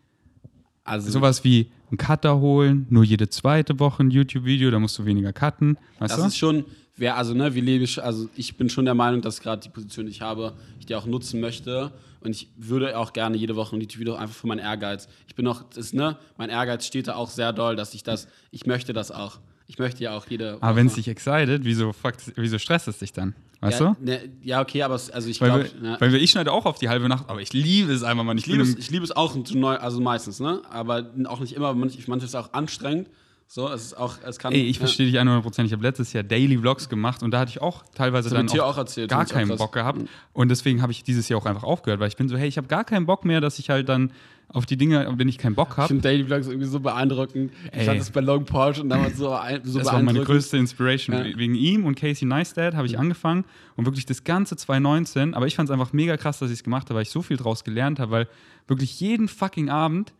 Also, sowas wie einen Cutter holen, nur jede zweite Woche ein YouTube-Video, da musst du weniger cutten, das du? ist schon, wer, also, ne, wie lebe ich, also ich bin schon der Meinung, dass gerade die Position, die ich habe, ich die auch nutzen möchte. Und ich würde auch gerne jede Woche ein YouTube-Video einfach für meinen Ehrgeiz. Ich bin auch, das ist, ne, mein Ehrgeiz steht da auch sehr doll, dass ich das, ich möchte das auch. Ich möchte ja auch jede. aber wenn es Woche- dich excited, wieso, wieso stresst es dich dann? Weißt ja, du? Ne, ja, okay, aber es, also ich glaube. wir, weil wir, ich schneide auch auf die halbe Nacht, aber ich liebe es einfach mal. Ich liebe es, ich liebe es auch also meistens, ne? Aber auch nicht immer, manch- manches ist auch anstrengend. So, es ist auch, es kann. Ey, ich ja. verstehe dich 100%. Ich habe letztes Jahr Daily Vlogs gemacht und da hatte ich auch teilweise Das dann ich auch, auch erzählt, gar ich keinen. Bock gehabt. Und deswegen habe ich dieses Jahr auch einfach aufgehört, weil ich bin so, hey, ich habe gar keinen Bock mehr, dass ich halt dann auf die Dinge, denen ich keinen Bock Ich habe. finde Daily Vlogs irgendwie so beeindruckend. Ich Ey. fand das bei Long Porsche und damals so, ein, so (laughs) Das war meine beeindruckend. größte Inspiration. Ja. Wegen ihm und Casey Neistat habe ich angefangen und wirklich das ganze 2019. Aber ich fand es einfach mega krass, dass ich es gemacht habe, weil ich so viel draus gelernt habe, weil wirklich jeden fucking Abend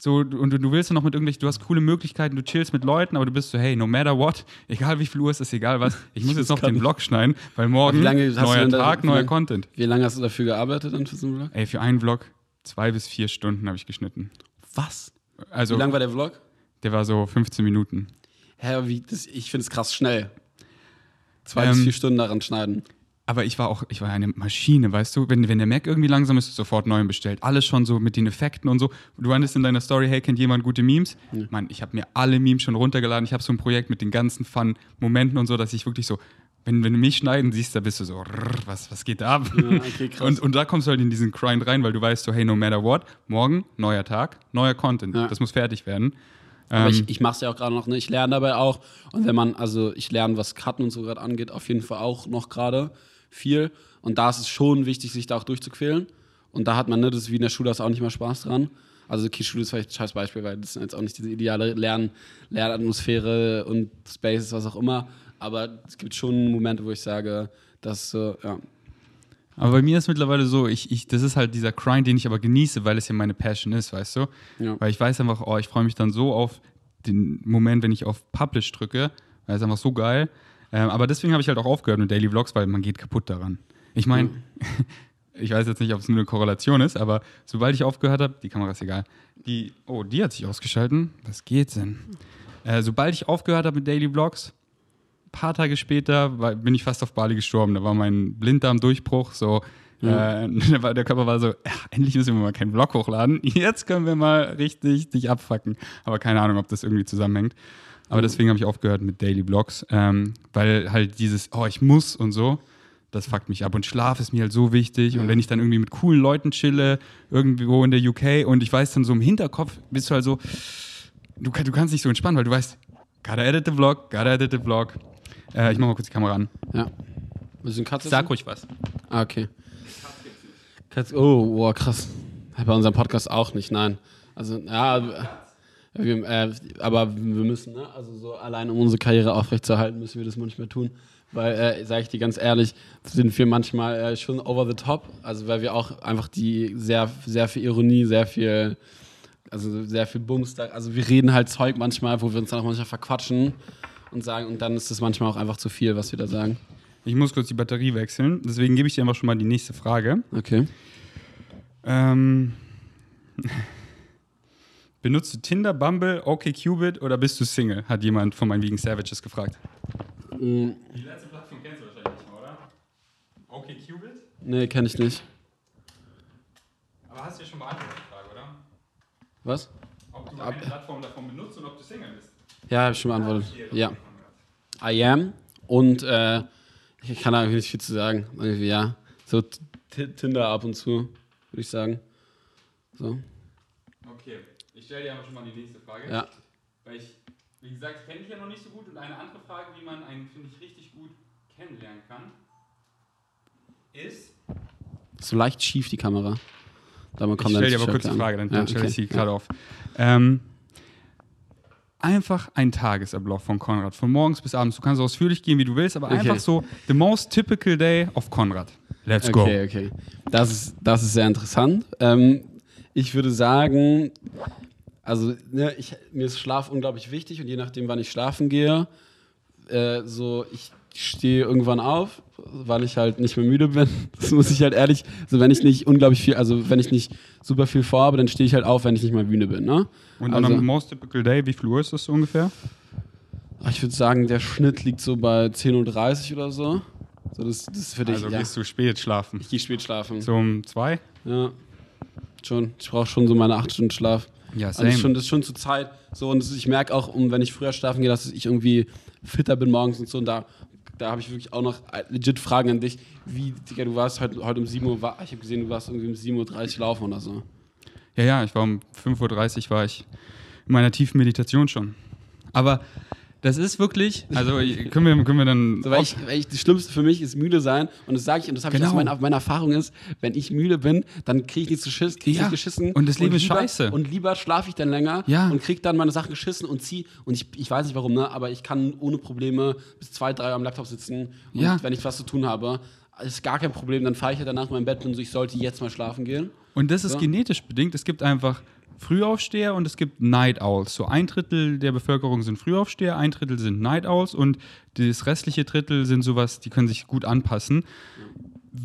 so und du, willst noch mit irgendwelchen, du hast coole Möglichkeiten, du chillst mit Leuten, aber du bist so, hey, no matter what, egal wie viel Uhr es ist, egal was, ich muss (laughs) jetzt noch den. Vlog schneiden, weil morgen Wie lange hast du neuer Tag, neuer Content. Wie lange hast du dafür gearbeitet dann für so einen Vlog? Ey, für einen Vlog zwei bis vier Stunden habe ich geschnitten. Was? Also Wie lang war der Vlog? der war so 15 Minuten. Hä, wie, das, ich finde es krass schnell. Zwei Ähm, bis vier Stunden daran schneiden. Aber ich war auch, ich war eine Maschine, weißt du? Wenn, wenn der Mac irgendwie langsam ist, sofort neuen bestellt. Alles schon so mit den Effekten und so. Du meintest in deiner Story, hey, kennt jemand gute Memes? Mann, ich habe mir alle Memes schon runtergeladen. Ich habe so ein Projekt mit den ganzen Fun-Momenten und so, dass ich wirklich so, wenn, wenn du mich schneiden siehst, da bist du so, rrr, was, was geht da ab? okay, (laughs) krass. und, und da kommst du halt in diesen Grind rein, weil du weißt so, hey, no matter what, morgen, neuer Tag, neuer Content. Ja. Das muss fertig werden. Aber Ähm, ich, ich mache es ja auch gerade noch, ne? ich lerne dabei auch. Und wenn man, also ich lerne, was Cutten und so gerade angeht, auf jeden Fall auch noch gerade viel. Und da ist es schon wichtig, sich da auch durchzuquälen. Und da hat man, ne, das ist wie in der Schule, hast du auch nicht mehr Spaß dran. Also okay, Schule ist vielleicht ein scheiß Beispiel, weil das ist jetzt auch nicht diese ideale Lern Lernatmosphäre und Spaces, was auch immer. Aber es gibt schon Momente, wo ich sage, dass, äh, ja, Aber bei mir ist mittlerweile so, ich, ich, das ist halt dieser Grind, den ich aber genieße, weil es ja meine Passion ist, weißt du? Ja. Weil ich weiß einfach, oh, ich freue mich dann so auf den Moment, wenn ich auf Publish drücke, weil es einfach so geil. Ähm, aber deswegen habe ich halt auch aufgehört mit Daily Vlogs, weil man geht kaputt daran. Ich meine, (laughs) ich weiß jetzt nicht, ob es nur eine Korrelation ist, aber sobald ich aufgehört habe, die Kamera ist egal. Die, oh, die hat sich ausgeschalten. Was geht denn? Äh, sobald ich aufgehört habe mit Daily Vlogs, ein paar Tage später war, bin ich fast auf Bali gestorben. Da war mein Blinddarmdurchbruch. So, äh, (laughs) da war- der Körper war so, ja, endlich müssen wir mal keinen Vlog hochladen. Jetzt können wir mal richtig dich abfacken. Aber keine Ahnung, ob das irgendwie zusammenhängt. Aber deswegen habe ich aufgehört mit Daily Vlogs, ähm, weil halt dieses, oh, ich muss und so, das fuckt mich ab. Und Schlaf ist mir halt so wichtig. Und wenn ich dann irgendwie mit coolen Leuten chille, irgendwo in der UK und ich weiß dann so im Hinterkopf, bist du halt so, du, du kannst nicht so entspannen, weil du weißt, gotta edit the vlog, gotta edit the vlog. Äh, ich mach mal kurz die Kamera an. ja. Willst du einen Katze? Sag ruhig was. Ah, okay. Katz, oh, wow, krass. Bei unserem Podcast auch nicht, nein. Also, ja, wir, äh, aber wir müssen, ne? Also so allein um unsere Karriere aufrechtzuerhalten, müssen wir das manchmal tun. Weil, äh, sage ich dir ganz ehrlich, sind wir manchmal äh, schon over the top. Also weil wir auch einfach die sehr, sehr viel Ironie, sehr viel also sehr viel Bums. Da, also wir reden halt Zeug manchmal, wo wir uns dann auch manchmal verquatschen und sagen, und dann ist es manchmal auch einfach zu viel, was wir da sagen. Ich muss kurz die Batterie wechseln, deswegen gebe ich dir einfach schon mal die nächste Frage. Okay. Ähm, benutzt du Tinder, Bumble, OkCupid oder bist du Single? Hat jemand von meinen Vegan Savages gefragt. Mm, Die letzte Plattform kennst du wahrscheinlich nicht mehr, oder? OkCupid? nee, kenne ich nicht. Aber hast du ja schon beantwortet, die Frage, oder? Was? Ob du Ab- eine Plattform davon benutzt und ob du Single bist. Ja, habe ich schon beantwortet. Ja. I am. Und äh, ich kann da irgendwie nicht viel zu sagen. Irgendwie, ja. So Tinder ab und zu, würde ich sagen. So. Okay, ich stelle dir aber schon mal die nächste Frage. Ja. Weil ich, wie gesagt, kenne ich ja noch nicht so gut und eine andere Frage, wie man einen, finde ich, richtig gut kennenlernen kann, ist. So leicht schief die Kamera. Damit Ich kommt stelle dann dir aber kurz die an. Frage, dann, Ja, dann stelle ich okay. sie gerade auf. Ähm, einfach ein Tagesablauf von Konrad, von morgens bis abends. Du kannst so ausführlich gehen, wie du willst, aber Okay. einfach so the most typical day of Konrad. Let's go. Okay, okay. Das ist, das ist sehr interessant. Ähm, ich würde sagen, also ne, ich, mir ist Schlaf unglaublich wichtig und je nachdem, wann ich schlafen gehe, äh, so ich stehe irgendwann auf, weil ich halt nicht mehr müde bin. (laughs) Das muss ich halt ehrlich, also wenn ich nicht unglaublich viel, also wenn ich nicht super viel vorhabe, dann stehe ich halt auf, wenn ich nicht mal müde bin. Ne? Und an also, einem most typical day, wie viel Uhr ist das so ungefähr? ich würde sagen, der Schnitt liegt so bei 10.30 Uhr oder so. so das, das für dich, Also ja. gehst du spät schlafen. Ich gehe spät schlafen. So um zwei? Ja, schon. Ich brauche schon so meine acht Stunden Schlaf. Ja, Also das, ist schon, das ist schon zur Zeit. So, und ist, ich merke auch, um, wenn ich früher schlafen gehe, dass ich irgendwie fitter bin morgens und so. Und da, da habe ich wirklich auch noch legit Fragen an dich. Wie, Digga, du warst heute, heute um 7 Uhr, ich habe gesehen, du warst irgendwie um 7.30 Uhr laufen oder so. Ja, ja, ich war um 5.30 Uhr war ich in meiner tiefen Meditation schon. Aber das ist wirklich, also können wir, können wir dann. So, weil ich, weil ich, das Schlimmste für mich ist müde sein. Und das sage ich, und das habe ich Genau. aus meiner, meine Erfahrung ist, wenn ich müde bin, dann kriege ich nichts geschissen, krieg ich Ja, nicht geschissen. und das Leben ist scheiße. Und lieber schlafe ich dann länger Ja. und kriege dann meine Sachen geschissen und ziehe. Und ich, ich weiß nicht warum, ne? aber ich kann ohne Probleme bis zwei, drei Uhr am Laptop sitzen. Und Ja. wenn ich was zu tun habe, ist gar kein Problem. Dann fahre ich halt danach in mein Bett und so, ich sollte jetzt mal schlafen gehen. Und das ist So. genetisch bedingt. Es gibt einfach Frühaufsteher und es gibt Night Owls. So ein Drittel der Bevölkerung sind Frühaufsteher, ein Drittel sind Night Owls und das restliche Drittel sind sowas, die können sich gut anpassen.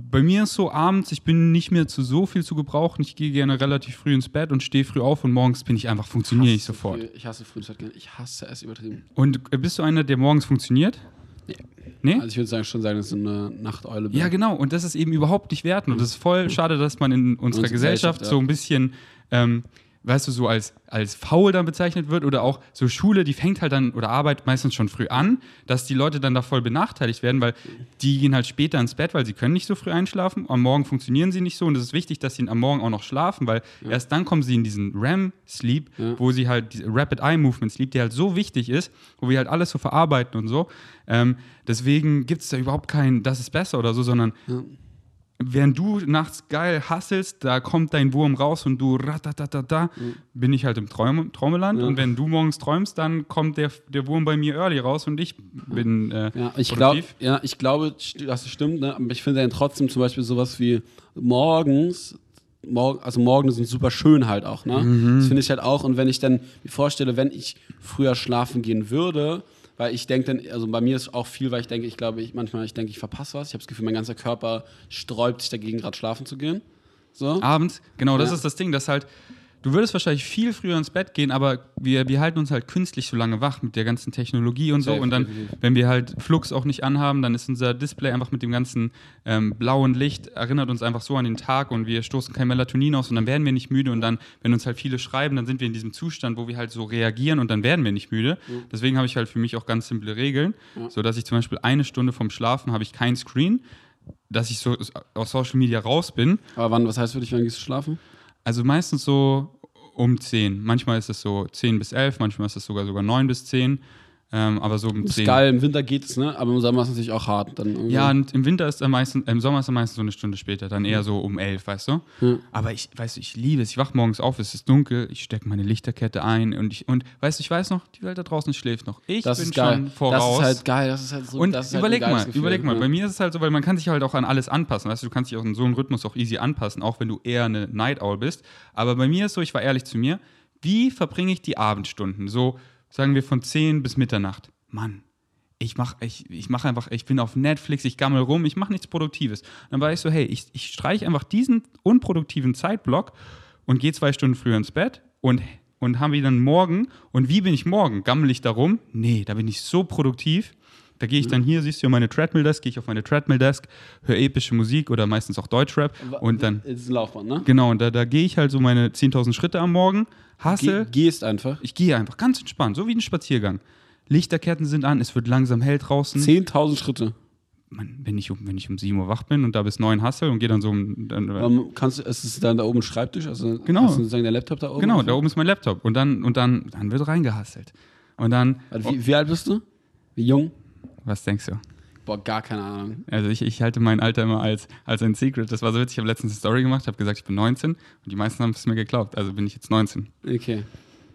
Bei mir ist so abends, ich bin nicht mehr zu so viel zu gebrauchen. Ich gehe gerne relativ früh ins Bett und stehe früh auf und morgens bin ich einfach, funktioniere ich sofort. früh- Ich hasse Frühzeit gehen. Ich hasse es übertrieben. Und äh, bist du einer, der morgens funktioniert? Nee. Nee? Also ich würde sagen, schon sagen, dass du eine Nachteule bist. Ja, genau. Und das ist eben überhaupt nicht wertend. Und das ist voll schade, dass man in unserer Unsere Gesellschaft Gesellschaft, so ja. ein bisschen, ähm, weißt du, so als, als faul dann bezeichnet wird. Oder auch so Schule, die fängt halt dann oder Arbeit meistens schon früh an, dass die Leute dann da voll benachteiligt werden, weil die gehen halt später ins Bett, weil sie können nicht so früh einschlafen. Am Morgen funktionieren sie nicht so. Und es ist wichtig, dass sie am Morgen auch noch schlafen, weil erst dann kommen sie in diesen REM-Sleep, Ja. wo sie halt diese Rapid Eye Movement Sleep, der halt so wichtig ist, wo wir halt alles so verarbeiten und so. Ähm, deswegen gibt es da überhaupt kein, das ist besser oder so, sondern Ja. Während du nachts geil hasselst, da kommt dein Wurm raus und du ratatatata, bin ich halt im Traum, Traumeland. Ja. Und wenn du morgens träumst, dann kommt der, der Wurm bei mir early raus und ich bin äh, Ja, ich glaube, produktiv. ja, ich glaube, es stimmt, ne? aber ich finde dann trotzdem zum Beispiel sowas wie morgens, morgen, also morgen sind super schön halt auch, ne? Mhm. Das finde ich halt auch. Und wenn ich dann mir vorstelle, wenn ich früher schlafen gehen würde, weil ich denke dann, also bei mir ist auch viel, weil ich denke, ich glaube, ich manchmal, ich denke, ich verpasse was. Ich habe das Gefühl, mein ganzer Körper sträubt sich dagegen, gerade schlafen zu gehen. So. Abends, genau, das Ja. ist das Ding, dass halt, du würdest wahrscheinlich viel früher ins Bett gehen, aber wir, wir halten uns halt künstlich so lange wach mit der ganzen Technologie und so. Und dann, wenn wir halt Flux auch nicht anhaben, dann ist unser Display einfach mit dem ganzen ähm, blauen Licht, erinnert uns einfach so an den Tag und wir stoßen kein Melatonin aus und dann werden wir nicht müde. Und dann, wenn uns halt viele schreiben, dann sind wir in diesem Zustand, wo wir halt so reagieren und dann werden wir nicht müde. Deswegen habe ich halt für mich auch ganz simple Regeln, Ja. so dass ich zum Beispiel eine Stunde vom Schlafen habe ich kein Screen, dass ich so aus Social Media raus bin. Aber wann, was heißt für dich, wann gehst du schlafen? Also meistens so um 10. Manchmal ist es so 10 bis 11, manchmal ist es sogar sogar 9 bis 10. Ähm, aber so um Das ist 10. geil, im Winter geht es, ne? Aber im Sommer ist es natürlich auch hart. Dann irgendwie. Ja, und im Winter ist er meistens, im Sommer ist er meistens so eine Stunde später, dann eher so um 11, weißt du? Ja. Aber ich, weißt du, ich liebe es. Ich wach morgens auf, es ist dunkel, ich stecke meine Lichterkette ein und ich, und weißt du, ich weiß noch, die Welt da draußen schläft noch. Ich das bin ist geil. schon voraus. Das ist halt geil. Das ist halt so, Und das ist halt überleg geiles mal, Gefühl, überleg mal, ja. bei mir ist es halt so, weil man kann sich halt auch an alles anpassen. Weißt du, du kannst dich auch in so einem Rhythmus auch easy anpassen, auch wenn du eher eine Night Owl bist. Aber bei mir ist so, ich war ehrlich zu mir, wie verbringe ich die Abendstunden? So, sagen wir von 10 bis Mitternacht. Mann, ich mache ich, ich mach einfach, ich bin auf Netflix, ich gammel rum, ich mache nichts Produktives. Dann war ich so, hey, ich, ich streiche einfach diesen unproduktiven Zeitblock und gehe zwei Stunden früher ins Bett und, und haben wieder einen Morgen. Und wie bin ich morgen? Gammel ich da rum? Nee, da bin ich so produktiv. Da gehe ich dann hier, siehst du meine Treadmill-Desk, gehe ich auf meine Treadmill-Desk, höre epische Musik oder meistens auch Deutschrap. Und dann, Das ist ein Laufband, ne? genau, und da, da gehe ich halt so meine 10.000 Schritte am Morgen, hasse, Ge gehst einfach. ich gehe einfach ganz entspannt, so wie ein Spaziergang. Lichterketten sind an, es wird langsam hell draußen. 10.000 Schritte. Mann, wenn, ich um, wenn ich um 7 Uhr wach bin und da bis 9 hassel und gehe dann so um. Dann, Ähm, kannst du, ist es dann da oben ein Schreibtisch? Also Genau. Hast du sozusagen der Laptop da oben? genau, da oben ist mein Laptop. Und dann, und dann, dann wird reingehasselt. Und dann, Also, wie, wie alt bist du? Wie jung? Was denkst du? Boah, gar keine Ahnung. Also ich, ich halte mein Alter immer als, als ein Secret. Das war so witzig, ich habe letztens eine Story gemacht, habe gesagt, ich bin 19 und die meisten haben es mir geglaubt. Also bin ich jetzt 19. Okay.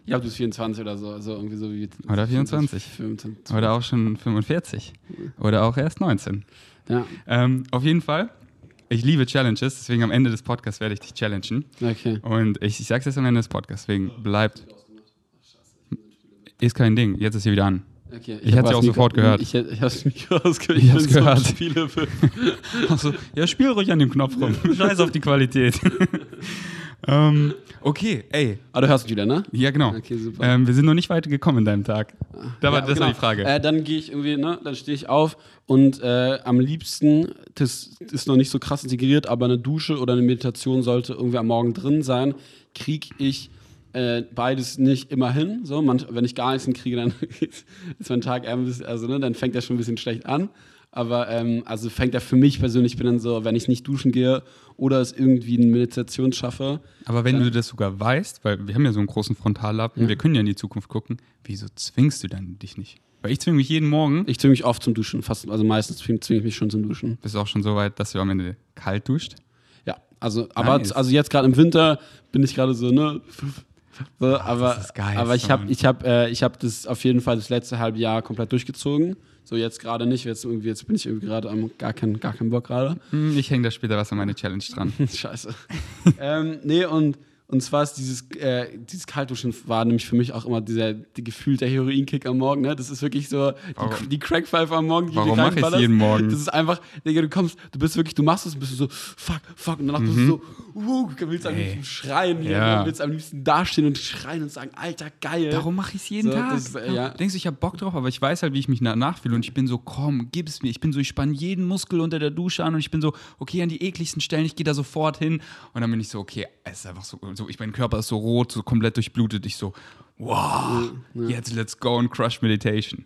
Ich hab bis 24 oder so. Also irgendwie so wie. Oder 24. 25. Oder auch schon 45. Oder auch erst 19. Ja, Ähm, auf jeden Fall, ich liebe Challenges, deswegen am Ende des Podcasts werde ich dich challengen. okay. Und ich, ich sag's jetzt am Ende des Podcasts, deswegen bleibt. Ist kein Ding, jetzt ist sie wieder an. Okay. Ich hätte hab sie auch sofort gehört. Ich, hätte- ich hab's Mikro ausgehört. Ich hab's bin so gehört. Spielefilm. (laughs) Also, ja, spiel ruhig an dem Knopf rum. Scheiß auf die Qualität. (laughs) ähm, okay, ey. Ah, du hörst mich wieder, ne? Ja, genau. Okay, super. Ähm, wir sind noch nicht weit gekommen in deinem Tag. Da war, Ja, das genau. war die Frage. Äh, dann gehe ich irgendwie, ne, dann stehe ich auf und äh, am liebsten, das ist noch nicht so krass integriert, aber eine Dusche oder eine Meditation sollte irgendwie am Morgen drin sein, kriege ich äh, beides nicht immer hin. So, man, wenn ich gar nichts hinkriege, dann (laughs) ist mein Tag eher ein bisschen, also ne, dann fängt er schon ein bisschen schlecht an. Aber ähm, also fängt er für mich persönlich, ich bin dann so, wenn ich nicht duschen gehe oder es irgendwie eine Meditation schaffe, Aber wenn du das sogar weißt, weil wir haben ja so einen großen Frontallappen, wir können ja in die Zukunft gucken, wieso zwingst du dann dich nicht? Weil ich zwinge mich jeden Morgen, ich zwinge mich oft zum Duschen, fast, also meistens zwinge ich mich schon zum Duschen. bist du auch schon so weit, dass du am Ende kalt duscht. Ja, also, aber Nice. also jetzt gerade im Winter bin ich gerade so, ne? So, aber, ist geil, aber ich habe ich hab, äh, ich hab das auf jeden Fall das letzte halbe Jahr komplett durchgezogen. So jetzt gerade nicht, jetzt, irgendwie, jetzt bin ich irgendwie gerade am gar keinen gar keinen Bock gerade. Hm, Ich hänge da später was an meine Challenge dran. (laughs) Scheiße. ähm, nee, und, und zwar ist dieses, äh, dieses Kaltduschen war nämlich für mich auch immer dieser die gefühlte Heroinkick am Morgen. Ne? Das ist wirklich so die, die Crackpfeife am Morgen. die Warum du mach ich's reinballerst. jeden Morgen? Das ist einfach, Digga, du kommst, du bist wirklich, du machst es und bist so, fuck, fuck, und danach bist du so, uh, du willst am liebsten schreien Ja. du willst am liebsten dastehen und schreien und sagen, Alter, geil. Darum mache ich es jeden So, Tag. das äh, ja. Denkst du, ich habe Bock drauf, aber ich weiß halt, wie ich mich danach fühle und ich bin so, komm, gib es mir. Ich bin so, ich spanne jeden Muskel unter der Dusche an und ich bin so, okay, an die ekligsten Stellen, ich gehe da sofort hin und dann bin ich so, okay, es ist einfach so, so ich, mein Körper ist so rot, so komplett durchblutet. Ich so, wow, jetzt let's go and crush meditation.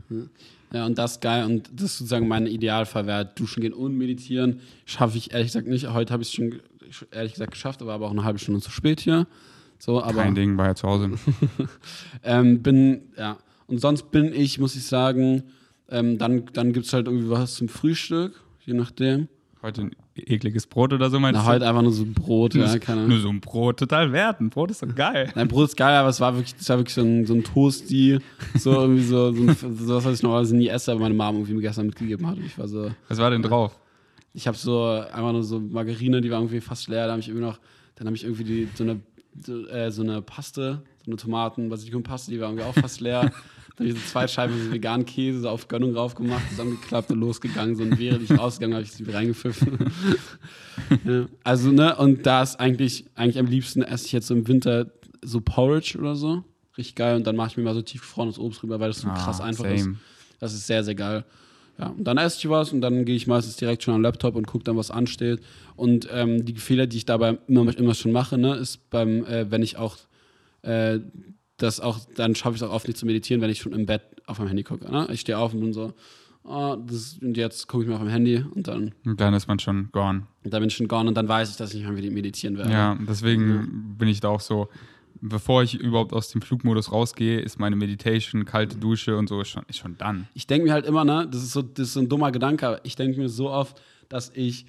Ja, und das ist geil. Und das ist sozusagen mein Idealfall wäre duschen gehen und meditieren. Schaffe ich ehrlich gesagt nicht. Heute habe ich es schon ehrlich gesagt geschafft, aber aber auch eine halbe Stunde zu spät hier. So, aber Kein Ding, war ja zu Hause. (laughs) ähm, bin, ja. Und sonst bin ich, muss ich sagen, ähm, dann, dann gibt es halt irgendwie was zum Frühstück, je nachdem. Heute ekliges Brot oder so meinst Na, du? heute einfach nur so ein Brot, ja, keine Ahnung. Nur so ein Brot, total wert. Ein Brot ist doch geil. Nein, Brot ist geil, aber es war wirklich, das war wirklich so ein, so ein Toasty, so irgendwie so, so, ein, so was, was ich normalerweise nie esse, aber meine Mom irgendwie mir gestern mitgegeben hat. Und ich war so, Was war denn drauf? Ich habe so einfach nur so Margarine, die war irgendwie fast leer. Da habe ich irgendwie noch, dann habe ich irgendwie die, so eine so, äh, so eine Paste, so eine Tomaten, Basilikum-Paste, die war irgendwie auch fast leer. (laughs) Habe ich so zwei Scheiben so veganen Käse so auf Gönnung drauf gemacht, zusammengeklappt und losgegangen. So, und während ich rausgegangen habe ich sie wieder reingepfiffen. (laughs) ja. Also, ne, und da ist eigentlich, eigentlich am liebsten esse ich jetzt so im Winter so Porridge oder so. Richtig geil. Und dann mache ich mir mal so tiefgefrorenes Obst rüber, weil das so krass Ah, einfach same. ist. Das ist sehr, sehr geil. Ja, und dann esse ich was und dann gehe ich meistens direkt schon am Laptop und gucke dann, was ansteht. Und ähm, die Fehler, die ich dabei immer, immer schon mache, ne, ist beim, äh, wenn ich auch äh, das auch, dann schaffe ich es auch oft nicht zu meditieren, wenn ich schon im Bett auf meinem Handy gucke. Ne? Ich stehe auf und bin so, oh, das, und jetzt gucke ich mir auf dem Handy und dann, Und dann ist man schon gone. dann bin ich schon gone und dann weiß ich, dass ich nicht mehr meditieren werde. Ja, deswegen bin ich da auch so, bevor ich überhaupt aus dem Flugmodus rausgehe, ist meine Meditation, kalte Dusche und so ist schon, ist schon dann. Ich denke mir halt immer, ne, das ist so, das ist so ein dummer Gedanke, aber ich denke mir so oft, dass ich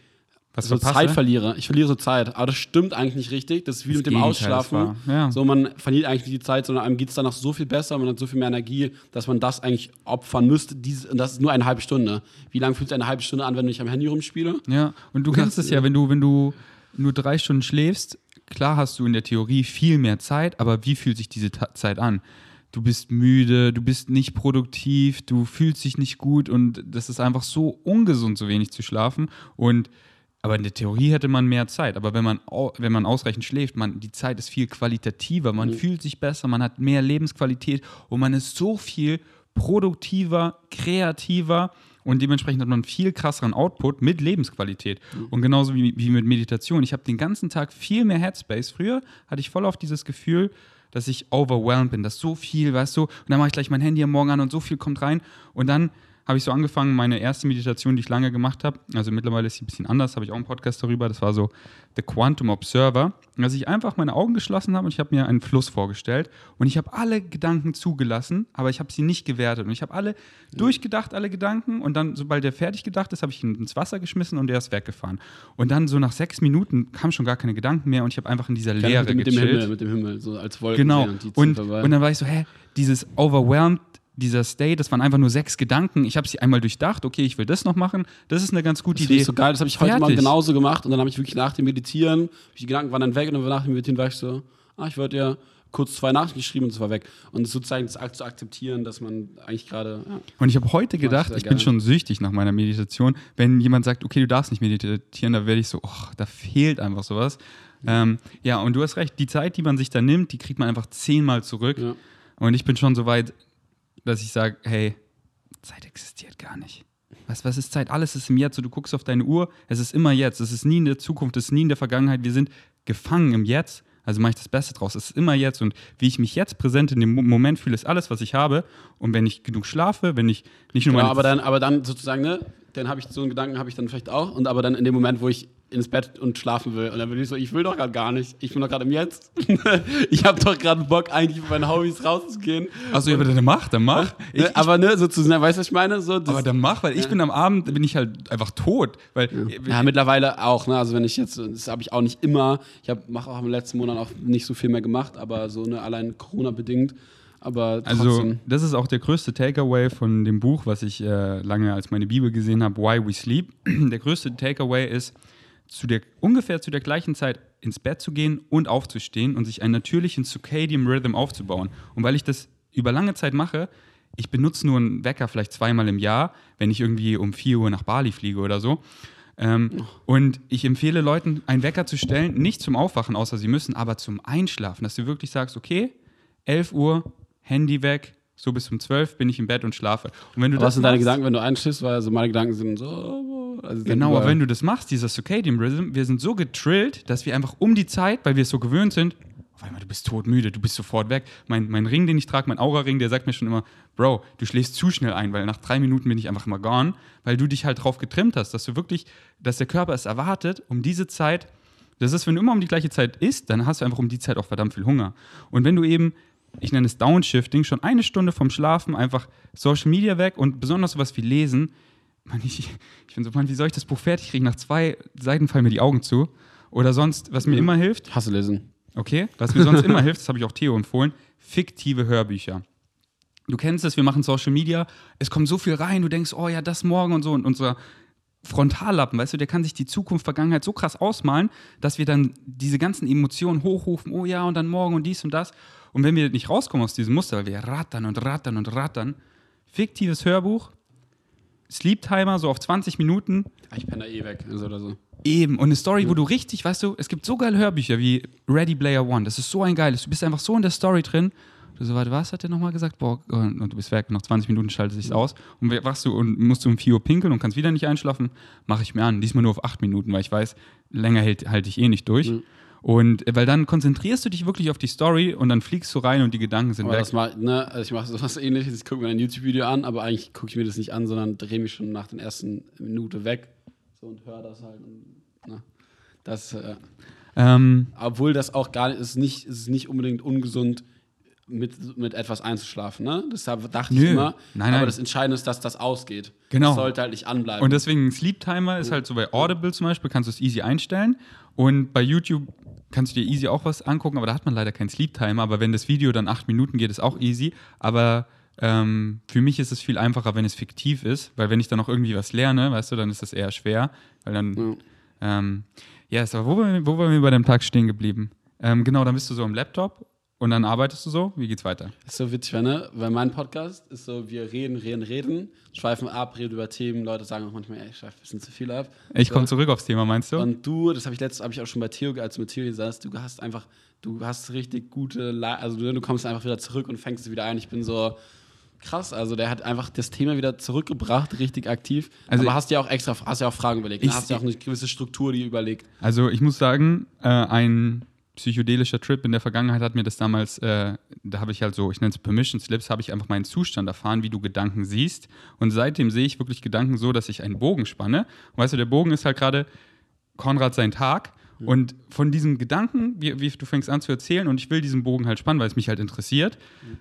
Was so verpasse? Zeit verliere. Ich verliere so Zeit. Aber das stimmt eigentlich nicht richtig. Das ist wie Das mit dem Gegenteil Ausschlafen. Ja. So, man verliert eigentlich nicht die Zeit, sondern einem geht es danach so viel besser, man hat so viel mehr Energie, dass man das eigentlich opfern müsste. Diese, und das ist nur eine halbe Stunde. Wie lange fühlt sich eine halbe Stunde an, wenn ich am Handy rumspiele? Ja, und du kennst es ja, wenn du, wenn du nur drei Stunden schläfst, klar hast du in der Theorie viel mehr Zeit, aber wie fühlt sich diese Ta Zeit an? Du bist müde, du bist nicht produktiv, du fühlst dich nicht gut und das ist einfach so ungesund, so wenig zu schlafen. Und aber in der Theorie hätte man mehr Zeit. Aber wenn man, wenn man ausreichend schläft, man, die Zeit ist viel qualitativer, man mhm. fühlt sich besser, man hat mehr Lebensqualität und man ist so viel produktiver, kreativer und dementsprechend hat man einen viel krasseren Output mit Lebensqualität. Mhm. Und genauso wie, wie mit Meditation. Ich habe den ganzen Tag viel mehr Headspace. Früher hatte ich voll auf dieses Gefühl, dass ich overwhelmed bin, dass so viel, weißt du, und dann mache ich gleich mein Handy am Morgen an und so viel kommt rein und dann habe ich so angefangen, meine erste Meditation, die ich lange gemacht habe, also mittlerweile ist sie ein bisschen anders, habe ich auch einen Podcast darüber, das war so The Quantum Observer, dass ich einfach meine Augen geschlossen habe und ich habe mir einen Fluss vorgestellt und ich habe alle Gedanken zugelassen, aber ich habe sie nicht gewertet und ich habe alle durchgedacht, alle Gedanken und dann, sobald der fertig gedacht ist, habe ich ihn ins Wasser geschmissen und der ist weggefahren. Und dann so nach sechs Minuten kamen schon gar keine Gedanken mehr und ich habe einfach in dieser Leere mit, mit gechillt. Dem Himmel, mit dem Himmel, so als Wolken. Genau. Und, und dann war ich so, hä, dieses overwhelmed dieser State, das waren einfach nur sechs Gedanken. Ich habe sie einmal durchdacht, okay, ich will das noch machen. Das ist eine ganz gute das Idee. Das ist so geil, das habe ich heute Fertig. mal genauso gemacht und dann habe ich wirklich nach dem Meditieren, die Gedanken waren dann weg und dann nach dem Meditieren war ich so, ah, ich wollte ja kurz zwei Nachrichten geschrieben und es war weg. Und sozusagen das zu akzeptieren, dass man eigentlich gerade. Ja, und ich habe heute gedacht, ich, ich bin schon süchtig nach meiner Meditation. Wenn jemand sagt, okay, du darfst nicht meditieren, da werde ich so, oh, da fehlt einfach sowas. Ähm, ja, und du hast recht, die Zeit, die man sich da nimmt, die kriegt man einfach zehnmal zurück. Ja. Und ich bin schon so weit, dass ich sage, hey, Zeit existiert gar nicht. Was, was ist Zeit? Alles ist im Jetzt. du guckst auf deine Uhr, es ist immer jetzt. Es ist nie in der Zukunft, es ist nie in der Vergangenheit. Wir sind gefangen im Jetzt. Also mache ich das Beste draus. Es ist immer jetzt. Und wie ich mich jetzt präsent in dem Moment fühle, ist alles, was ich habe. Und wenn ich genug schlafe, wenn ich nicht nur genau, aber dann, aber dann sozusagen, ne, dann habe ich so einen Gedanken, habe ich dann vielleicht auch. Und aber dann in dem Moment, wo ich ins Bett und schlafen will. Und dann bin ich so, ich will doch gerade gar nicht. Ich bin doch gerade im Jetzt. (laughs) ich habe doch gerade Bock, eigentlich mit meinen Hobbys rauszugehen. Achso, ja, aber dann mach, dann mach. Ich, ne, aber ne, sozusagen, weißt du, was ich meine? So, aber dann mach, weil ich bin am Abend, bin ich halt einfach tot. Weil, ja. ja mittlerweile auch. Ne? Also wenn ich jetzt, das habe ich auch nicht immer. Ich mache auch im letzten Monat auch nicht so viel mehr gemacht, aber so ne, allein Corona-bedingt. Aber also, das ist auch der größte Takeaway von dem Buch, was ich äh, lange als meine Bibel gesehen habe, Why We Sleep. (clears throat) Der größte Takeaway ist, zu der, ungefähr zu der gleichen Zeit ins Bett zu gehen und aufzustehen und sich einen natürlichen Circadian Rhythm aufzubauen. Und weil ich das über lange Zeit mache, ich benutze nur einen Wecker vielleicht zweimal im Jahr, wenn ich irgendwie um 4 Uhr nach Bali fliege oder so. Ähm. Und ich empfehle Leuten, einen Wecker zu stellen, nicht zum Aufwachen, außer sie müssen, aber zum Einschlafen, dass du wirklich sagst, okay, 11 Uhr, Handy weg, so bis um 12 bin ich im Bett und schlafe. Und wenn du was sind deine Gedanken, wenn du einschläfst? Weil also meine Gedanken sind so. Also genau, aber wenn du das machst, dieser Circadian Rhythm, wir sind so getrillt, dass wir einfach um die Zeit, weil wir es so gewöhnt sind, auf einmal, du bist todmüde, du bist sofort weg. Mein, mein Ring, den ich trage, mein Aura-Ring, der sagt mir schon immer, Bro, du schläfst zu schnell ein, weil nach drei Minuten bin ich einfach immer gone, weil du dich halt drauf getrimmt hast, dass du wirklich, dass der Körper es erwartet, um diese Zeit, das ist, wenn du immer um die gleiche Zeit isst, dann hast du einfach um die Zeit auch verdammt viel Hunger. Und wenn du eben ich nenne es Downshifting, schon eine Stunde vom Schlafen einfach Social Media weg und besonders sowas wie Lesen. Man, ich, ich bin so, man, wie soll ich das Buch fertig kriegen? Nach zwei Seiten fallen mir die Augen zu. Oder sonst, was mir immer hilft. Hasse lesen. Okay, was mir sonst (laughs) immer hilft, das habe ich auch Theo empfohlen, fiktive Hörbücher. Du kennst es, wir machen Social Media, es kommt so viel rein, du denkst, oh ja, das morgen und so. Und unser Frontallappen, weißt du, der kann sich die Zukunft, Vergangenheit so krass ausmalen, dass wir dann diese ganzen Emotionen hochrufen, oh ja, und dann morgen und dies und das. Und wenn wir nicht rauskommen aus diesem Muster, weil wir rattern und rattern und rattern, fiktives Hörbuch, Sleep Timer so auf 20 Minuten. Ah, ich penne da eh weg, also oder so. Eben. Und eine Story, ja. wo du richtig, weißt du, es gibt so geile Hörbücher wie Ready Player One. Das ist so ein geiles. Du bist einfach so in der Story drin. Du so, warte, was hat der nochmal gesagt? Boah, und du bist weg. Nach 20 Minuten schaltet sich ja. aus. Und wachst du und musst du um 4 Uhr pinkeln und kannst wieder nicht einschlafen. Mache ich mir an. Diesmal nur auf 8 Minuten, weil ich weiß, länger halte halt ich eh nicht durch. Ja. Und weil dann konzentrierst du dich wirklich auf die Story und dann fliegst du rein und die Gedanken sind aber weg. Das mal, ne, also ich mache sowas ähnliches, ich gucke mir ein YouTube-Video an, aber eigentlich gucke ich mir das nicht an, sondern drehe mich schon nach der ersten Minute weg so, und höre das halt. Und, na, das, äh, ähm, obwohl das auch gar nicht, ist nicht, ist nicht unbedingt ungesund, mit, mit etwas einzuschlafen. Ne? Deshalb dachte Nö. ich immer, nein, nein. aber das Entscheidende ist, dass das ausgeht. Genau. Das sollte halt nicht anbleiben. Und deswegen Sleep Timer ist halt so bei Audible zum Beispiel, kannst du es easy einstellen. Und bei YouTube kannst du dir easy auch was angucken, aber da hat man leider keinen Sleep Timer. Aber wenn das Video dann acht Minuten geht, ist auch easy. Aber ähm, für mich ist es viel einfacher, wenn es fiktiv ist, weil wenn ich dann noch irgendwie was lerne, weißt du, dann ist das eher schwer, weil dann. Ja Ähm, yes, aber wo waren, wir, wo waren wir bei dem Tag stehen geblieben? Ähm, genau, dann bist du so am Laptop und dann arbeitest du so. Wie geht's weiter? Ist so witzig, ne? Weil mein Podcast ist so, wir reden, reden, reden, schweifen ab, reden über Themen. Leute sagen auch manchmal, ey, ich schweife ein bisschen zu viel ab. Ich So. komme zurück aufs Thema, meinst du? Und du, das habe ich letztes, habe ich auch schon bei Theo, als du mit Theo saß, du hast einfach, du hast richtig gute, Le also du, du kommst einfach wieder zurück und fängst es wieder ein. Ich bin so krass, also der hat einfach das Thema wieder zurückgebracht, richtig aktiv. Also Aber hast ja auch extra, hast ja auch Fragen überlegt, Ich- ne? hast ja auch eine gewisse Struktur, die überlegt. Also ich muss sagen, äh, ein psychedelischer Trip in der Vergangenheit hat mir das damals, äh, da habe ich halt so, ich nenne es Permission Slips, habe ich einfach meinen Zustand erfahren, wie du Gedanken siehst. Und seitdem sehe ich wirklich Gedanken so, dass ich einen Bogen spanne. Und weißt du, der Bogen ist halt gerade Konrad sein Tag. Und von diesem Gedanken, wie, wie du fängst an zu erzählen, und ich will diesen Bogen halt spannen, weil es mich halt interessiert,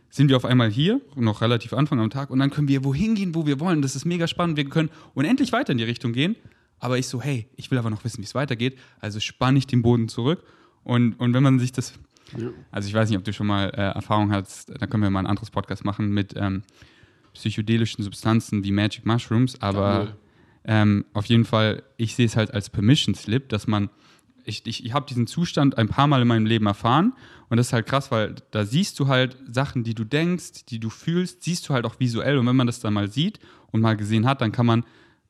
sind wir auf einmal hier, noch relativ Anfang am Tag, und dann können wir wohin gehen, wo wir wollen. Das ist mega spannend. Wir können unendlich weiter in die Richtung gehen. Aber ich so, hey, ich will aber noch wissen, wie es weitergeht. Also spanne ich den Boden zurück. Und, und wenn man sich das, also ich weiß nicht, ob du schon mal äh, Erfahrung hast, dann können wir mal ein anderes Podcast machen mit ähm, psychedelischen Substanzen wie Magic Mushrooms. Aber ähm, auf jeden Fall, ich sehe es halt als Permission Slip, dass man, ich, ich, ich habe diesen Zustand ein paar Mal in meinem Leben erfahren und das ist halt krass, weil da siehst du halt Sachen, die du denkst, die du fühlst, siehst du halt auch visuell und wenn man das dann mal sieht und mal gesehen hat, dann kann man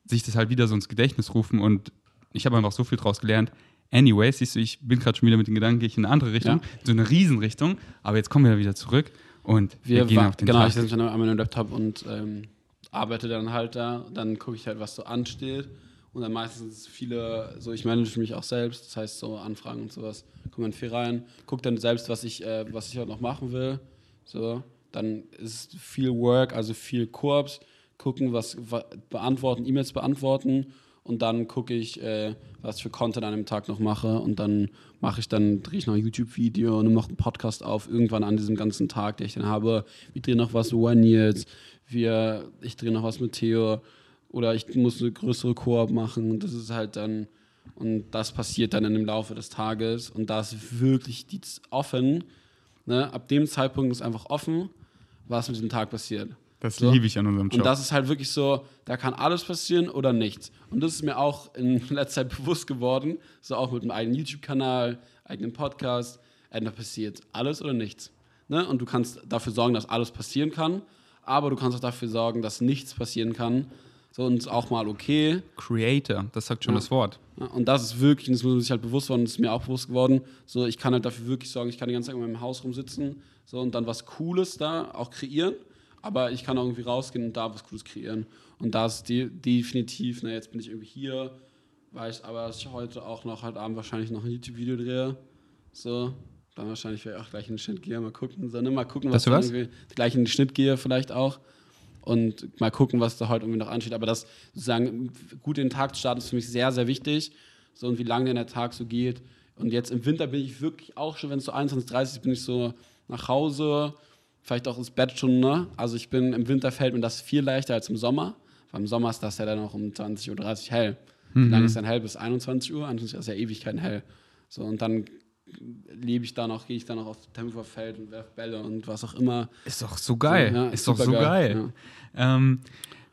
sich das halt wieder so ins Gedächtnis rufen und ich habe einfach so viel draus gelernt. Anyway, siehst du, ich bin gerade schon wieder mit den Gedanken, gehe ich in eine andere Richtung, Ja. so eine Riesenrichtung, aber jetzt kommen wir wieder zurück und wir, Wir gehen auf den genau, Tag. ich sitze dann an meinem Laptop und ähm, arbeite dann halt da. Dann gucke ich halt, was so ansteht. Und dann meistens viele, so ich manage mich auch selbst, das heißt so Anfragen und sowas, komme dann viel rein, gucke dann selbst, was ich, äh, was ich halt noch machen will. So, dann ist viel Work, also viel Korps, gucken, was wa beantworten, E-Mails beantworten und dann gucke ich, äh, was ich für Content an dem Tag noch mache und dann mache ich dann, drehe ich noch ein YouTube-Video und mache einen Podcast auf, irgendwann an diesem ganzen Tag, den ich dann habe. Wir drehen noch was mit One Years, wir, ich drehe noch was mit Theo oder ich muss eine größere Koop machen. Das ist halt dann, und das passiert dann im Laufe des Tages und da ist wirklich die offen. Ne? Ab dem Zeitpunkt ist einfach offen, was mit diesem Tag passiert. Das so. liebe ich an unserem Job. Und das ist halt wirklich so, da kann alles passieren oder nichts. Und das ist mir auch in (laughs) letzter Zeit bewusst geworden, so auch mit einem eigenen YouTube-Kanal, eigenen Podcast, äh, da passiert alles oder nichts. Ne? Und du kannst dafür sorgen, dass alles passieren kann, aber du kannst auch dafür sorgen, dass nichts passieren kann. So und ist auch mal okay. Creator, das sagt schon Ja. das Wort. Ja, und das ist wirklich, das muss man sich halt bewusst werden, das ist mir auch bewusst geworden, so ich kann halt dafür wirklich sorgen, ich kann die ganze Zeit in meinem Haus rumsitzen so, und dann was Cooles da auch kreieren, aber ich kann auch irgendwie rausgehen und da was Cooles kreieren. Und da ist de definitiv, ne, jetzt bin ich irgendwie hier, weiß aber, dass ich heute auch noch, heute Abend wahrscheinlich noch ein YouTube-Video drehe. So, dann wahrscheinlich werde ich auch gleich in den Schnitt gehe, mal gucken, so, ne, mal gucken, dann was? irgendwie gleich in den Schnitt gehe vielleicht auch und mal gucken, was da heute irgendwie noch ansteht. Aber das sozusagen gut in den Tag zu starten ist für mich sehr, sehr wichtig. So und wie lange denn der Tag so geht. Und jetzt im Winter bin ich wirklich auch schon, wenn es so 21.30 ist, bin ich so nach Hause, vielleicht auch ins Bett schon. Ne? Also ich bin im Winter fällt mir das viel leichter als im Sommer. Weil im Sommer ist das ja dann noch um 20.30 Uhr hell. Wie lange ist dann hell? Bis 21 Uhr? 21 Uhr ist ja Ewigkeiten hell. So und dann lebe ich da noch, gehe ich da noch auf Tempelfeld und werfe Bälle und was auch immer. Ist doch so geil. Ja, ist doch so supergeil, geil. Ähm,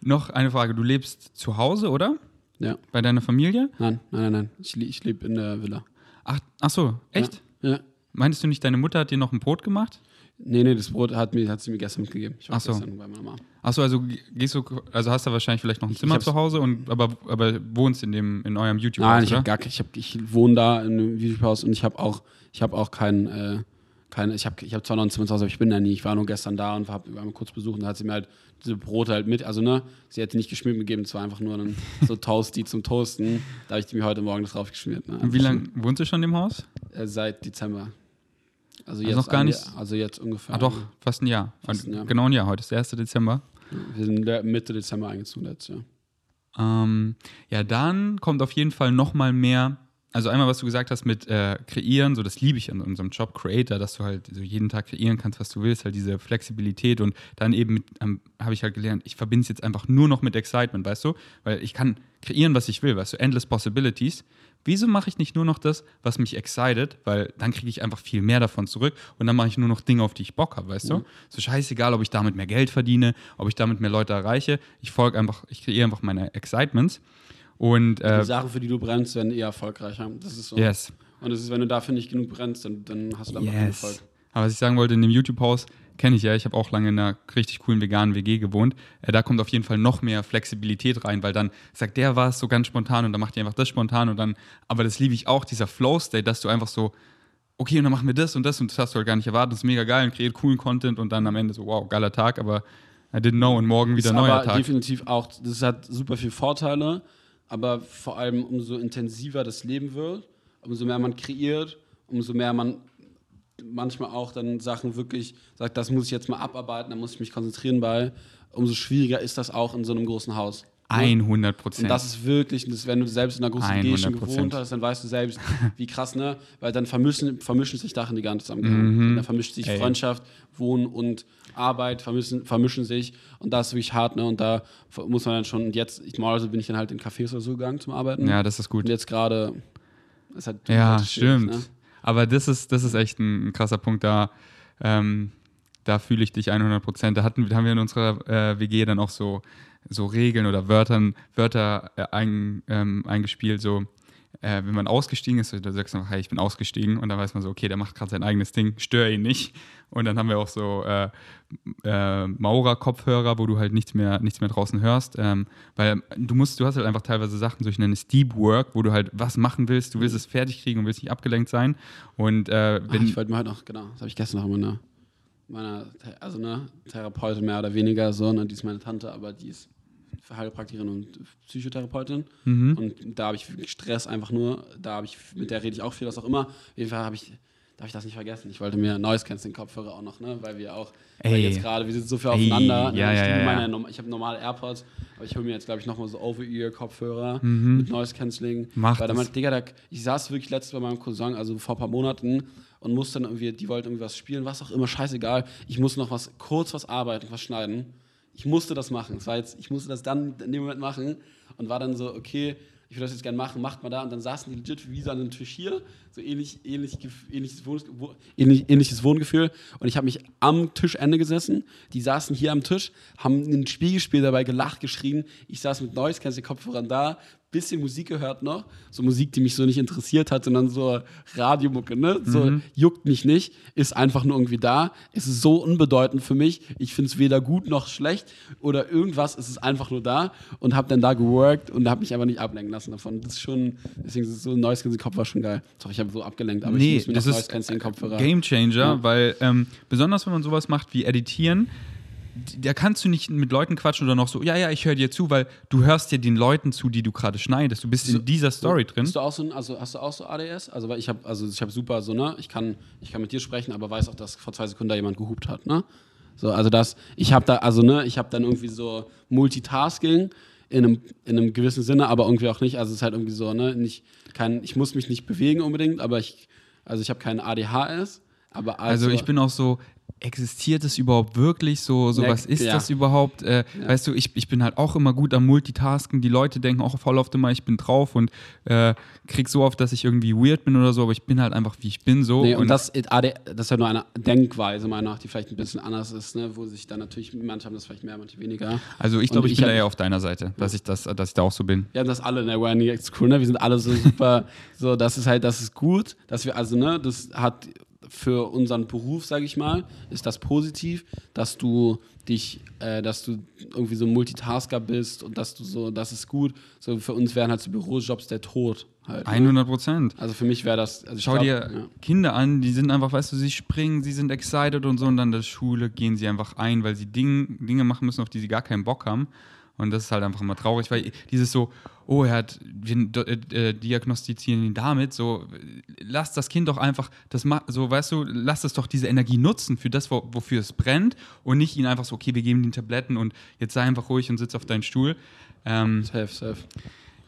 noch eine Frage. Du lebst zu Hause, oder? Ja. Bei deiner Familie? Nein, nein, nein, nein. Ich, ich lebe in der Villa. Ach, ach so, echt? Ja. ja. Meinst du nicht, deine Mutter hat dir noch ein Brot gemacht? Nee, nee, das Brot hat, mir, hat sie mir gestern mitgegeben. Ich war Ach so. gestern bei meiner Mama. Ach so, also ge- gehst du, also hast du wahrscheinlich vielleicht noch ein Zimmer zu Hause und aber, aber wohnst in dem in eurem YouTube Nein, ich habe gar ich, hab, ich wohne da in einem YouTube-Haus und ich habe auch, ich habe auch kein, äh, kein ich habe ich hab zwar noch ein Zimmer zu Hause, aber ich bin da nie. Ich war nur gestern da und habe einmal kurz besucht und da hat sie mir halt diese Brote halt mit, also ne, sie hätte nicht geschmiert gegeben, es war einfach nur ein, so Toasty zum Toasten. Da habe ich die mir heute Morgen das drauf geschmiert. Ne? Und Wie lange wohnst du schon im Haus? Äh, seit Dezember. Also Also jetzt noch gar nicht- Jahr- Also jetzt ungefähr. Ah doch, fast ein Jahr. Fast ein Jahr. Genau ein Jahr, heute ist der 1. Dezember. Wir sind Mitte Dezember eingezogen letztes Jahr. Ähm, ja, dann kommt auf jeden Fall noch mal mehr. Also einmal, was du gesagt hast mit äh, kreieren, so das liebe ich an unserem Job Creator, dass du halt so jeden Tag kreieren kannst, was du willst, halt diese Flexibilität und dann eben mit, ähm, habe ich halt gelernt, ich verbinde es jetzt einfach nur noch mit Excitement, weißt du, weil ich kann kreieren, was ich will, weißt du, endless possibilities. Wieso mache ich nicht nur noch das, was mich excited, weil dann kriege ich einfach viel mehr davon zurück und dann mache ich nur noch Dinge, auf die ich Bock habe, weißt du? So scheißegal, ob ich damit mehr Geld verdiene, ob ich damit mehr Leute erreiche. Ich folge einfach, ich kreiere einfach meine Excitements. Und äh, Die Sachen, für die du brennst, werden eher erfolgreicher. Das ist so. yes. Und es ist, wenn du dafür nicht genug brennst, dann, dann hast du damit keinen Erfolg. Yes. Aber was ich sagen wollte, in dem YouTube-Haus kenne ich ja, ich habe auch lange in einer richtig coolen veganen WG gewohnt. Äh, da kommt auf jeden Fall noch mehr Flexibilität rein, weil dann sagt der was so ganz spontan und dann macht ihr einfach das spontan und dann, aber das liebe ich auch, dieser Flow-State, dass du einfach so, okay, und dann machen wir das und das und das hast du halt gar nicht erwartet, das ist mega geil und kreiert coolen Content und dann am Ende so, wow, geiler Tag, aber I didn't know und morgen wieder neuer aber Tag. definitiv auch, das hat super viele Vorteile, aber vor allem umso intensiver das Leben wird, umso mehr man kreiert, umso mehr man manchmal auch dann Sachen wirklich sagt, das muss ich jetzt mal abarbeiten, da muss ich mich konzentrieren bei, umso schwieriger ist das auch in so einem großen Haus. 100% Und Prozent. das ist wirklich, das, wenn du selbst in einer großen 100%. WG schon gewohnt hast, dann weißt du selbst, (laughs) wie krass, ne? Weil dann vermischen, vermischen sich Sachen die ganze Zeit. Mhm. Dann vermischt sich Ey. Freundschaft, Wohnen und Arbeit, vermischen, vermischen sich. Und das ist wirklich hart, ne? Und da muss man dann schon, und jetzt, ich normalerweise bin ich dann halt in Cafés oder so gegangen zum Arbeiten. Ja, das ist gut. Und jetzt gerade ist halt Ja, halt stimmt. Ne? Aber das ist, das ist echt ein, ein krasser Punkt da. Ähm, da fühle ich dich 100 Prozent. Da, hatten, haben wir in unserer äh, WG dann auch so, so Regeln oder Wörtern, Wörter äh, ein, ähm, eingespielt, so äh, wenn man ausgestiegen ist, da sagst du noch, hey, ich bin ausgestiegen und dann weiß man so, okay, der macht gerade sein eigenes Ding, störe ihn nicht. Und dann haben wir auch so äh, äh, Maurer-Kopfhörer, wo du halt nichts mehr, nichts mehr draußen hörst, ähm, weil du musst, du hast halt einfach teilweise Sachen, so ich nenne es Deep Work, wo du halt was machen willst, du willst es fertig kriegen und willst nicht abgelenkt sein. Und äh, Ach, wenn, ich wollte mir heute noch, genau, das habe ich gestern noch in meiner, meiner also ne, Therapeutin mehr oder weniger so, ne, die ist meine Tante, aber die ist Heilpraktikerin und Psychotherapeutin. Mhm. Und da habe ich Stress einfach nur, da habe ich, mit der rede ich auch viel, was auch immer. Auf jeden Fall habe ich, darf ich das nicht vergessen, ich wollte mir Noise Cancelling Kopfhörer auch noch, ne, weil wir auch, weil jetzt gerade, wir sind so viel aufeinander. ne, ja, ich ja, ja, meine, ja. ich habe normale AirPods, aber ich hole mir jetzt, glaube ich, nochmal so Over-Ear-Kopfhörer Mhm. mit Noise Cancelling. Mach weil meinte, Digga, da, ich saß wirklich letztes bei meinem Cousin, also vor ein paar Monaten, und musste dann irgendwie, die wollten irgendwie was spielen, was auch immer, scheißegal. Ich musste noch was, kurz was arbeiten, was schneiden. Ich musste das machen. Es war jetzt, ich musste das dann in dem Moment machen und war dann so, okay, ich würde das jetzt gerne machen, macht mal da. Und dann saßen die legit wie so an einem Tisch hier, so ähnlich, ähnlich, ähnliches, Wohn, wo, ähnlich, ähnliches Wohngefühl. Und ich habe mich am Tischende gesessen, die saßen hier am Tisch, haben ein Spielgespiel dabei gelacht, geschrien. Ich saß mit Noise Cancelling Kopfhörern da, bisschen Musik gehört noch, so Musik, die mich so nicht interessiert hat, sondern so Radiomucke, ne? So Mhm. juckt mich nicht, ist einfach nur irgendwie da. Es ist so unbedeutend für mich. Ich finde es weder gut noch schlecht oder irgendwas. Es ist einfach nur da und habe dann da geworkt und habe mich einfach nicht ablenken lassen davon. Das ist schon, deswegen ist so ein Noise Cancelling Kopf war schon geil. Sorry, ich habe so abgelenkt, aber ich nee, muss mir das noch Noise ist Cancelling Kopfhörer. Game Changer, Ja. weil ähm, besonders wenn man sowas macht wie Editieren, da kannst du nicht mit Leuten quatschen oder noch so, ja, ja, ich höre dir zu, weil du hörst dir den Leuten zu, die du gerade schneidest. Du bist in dieser Story drin. Bist du auch so ein, also hast du auch so ADS? Also weil ich habe also ich habe super so, ne, ich kann ich kann mit dir sprechen, aber weiß auch, dass vor zwei Sekunden da jemand gehupt hat, ne? So, also das ich habe da also ne, ich habe dann irgendwie so Multitasking in einem, in einem gewissen Sinne, aber irgendwie auch nicht, also es ist halt irgendwie so, ne, nicht kein ich muss mich nicht bewegen unbedingt, aber ich also ich habe keinen ADHS, aber also, Also ich bin auch so, existiert es überhaupt wirklich so, so Ja, was ist ja. das überhaupt? Äh, Weißt du, ich, ich bin halt auch immer gut am Multitasken. Die Leute denken auch voll oft immer, ich bin drauf und äh, krieg so oft, dass ich irgendwie weird bin oder so, aber ich bin halt einfach, wie ich bin, so. Nee, und, das, AD, das ist ja nur eine Denkweise, meiner nach, die vielleicht ein bisschen anders ist, ne? wo sich dann natürlich, manche haben das vielleicht mehr, manche weniger. also ich Und glaube, ich, ich bin da eher auf deiner Seite, dass ich das, dass ich da auch so bin. Haben das alle in der Running X Crew, ne? Wir sind alle so super, (laughs) so, das ist halt, das ist gut, dass wir, also, ne, das hat für unseren Beruf, sage ich mal, ist das positiv, dass du dich, äh, dass du irgendwie so ein Multitasker bist und dass du so, das ist gut. So für uns wären halt so Bürojobs der Tod halt. ne? 100 Prozent. Also für mich wäre das, also Schau glaub, dir ja. Kinder an, die sind einfach, weißt du, sie springen, sie sind excited und so und dann in der Schule gehen sie einfach ein, weil sie Ding, Dinge machen müssen, auf die sie gar keinen Bock haben. Und das ist halt einfach immer traurig, weil dieses so, oh, er hat, wir äh, äh, diagnostizieren ihn damit, so, lass das Kind doch einfach, das so, weißt du, lass es doch diese Energie nutzen für das, wo, wofür es brennt und nicht ihn einfach so, okay, wir geben ihm Tabletten und jetzt sei einfach ruhig und sitz auf deinen Stuhl. Ähm, Safe, safe.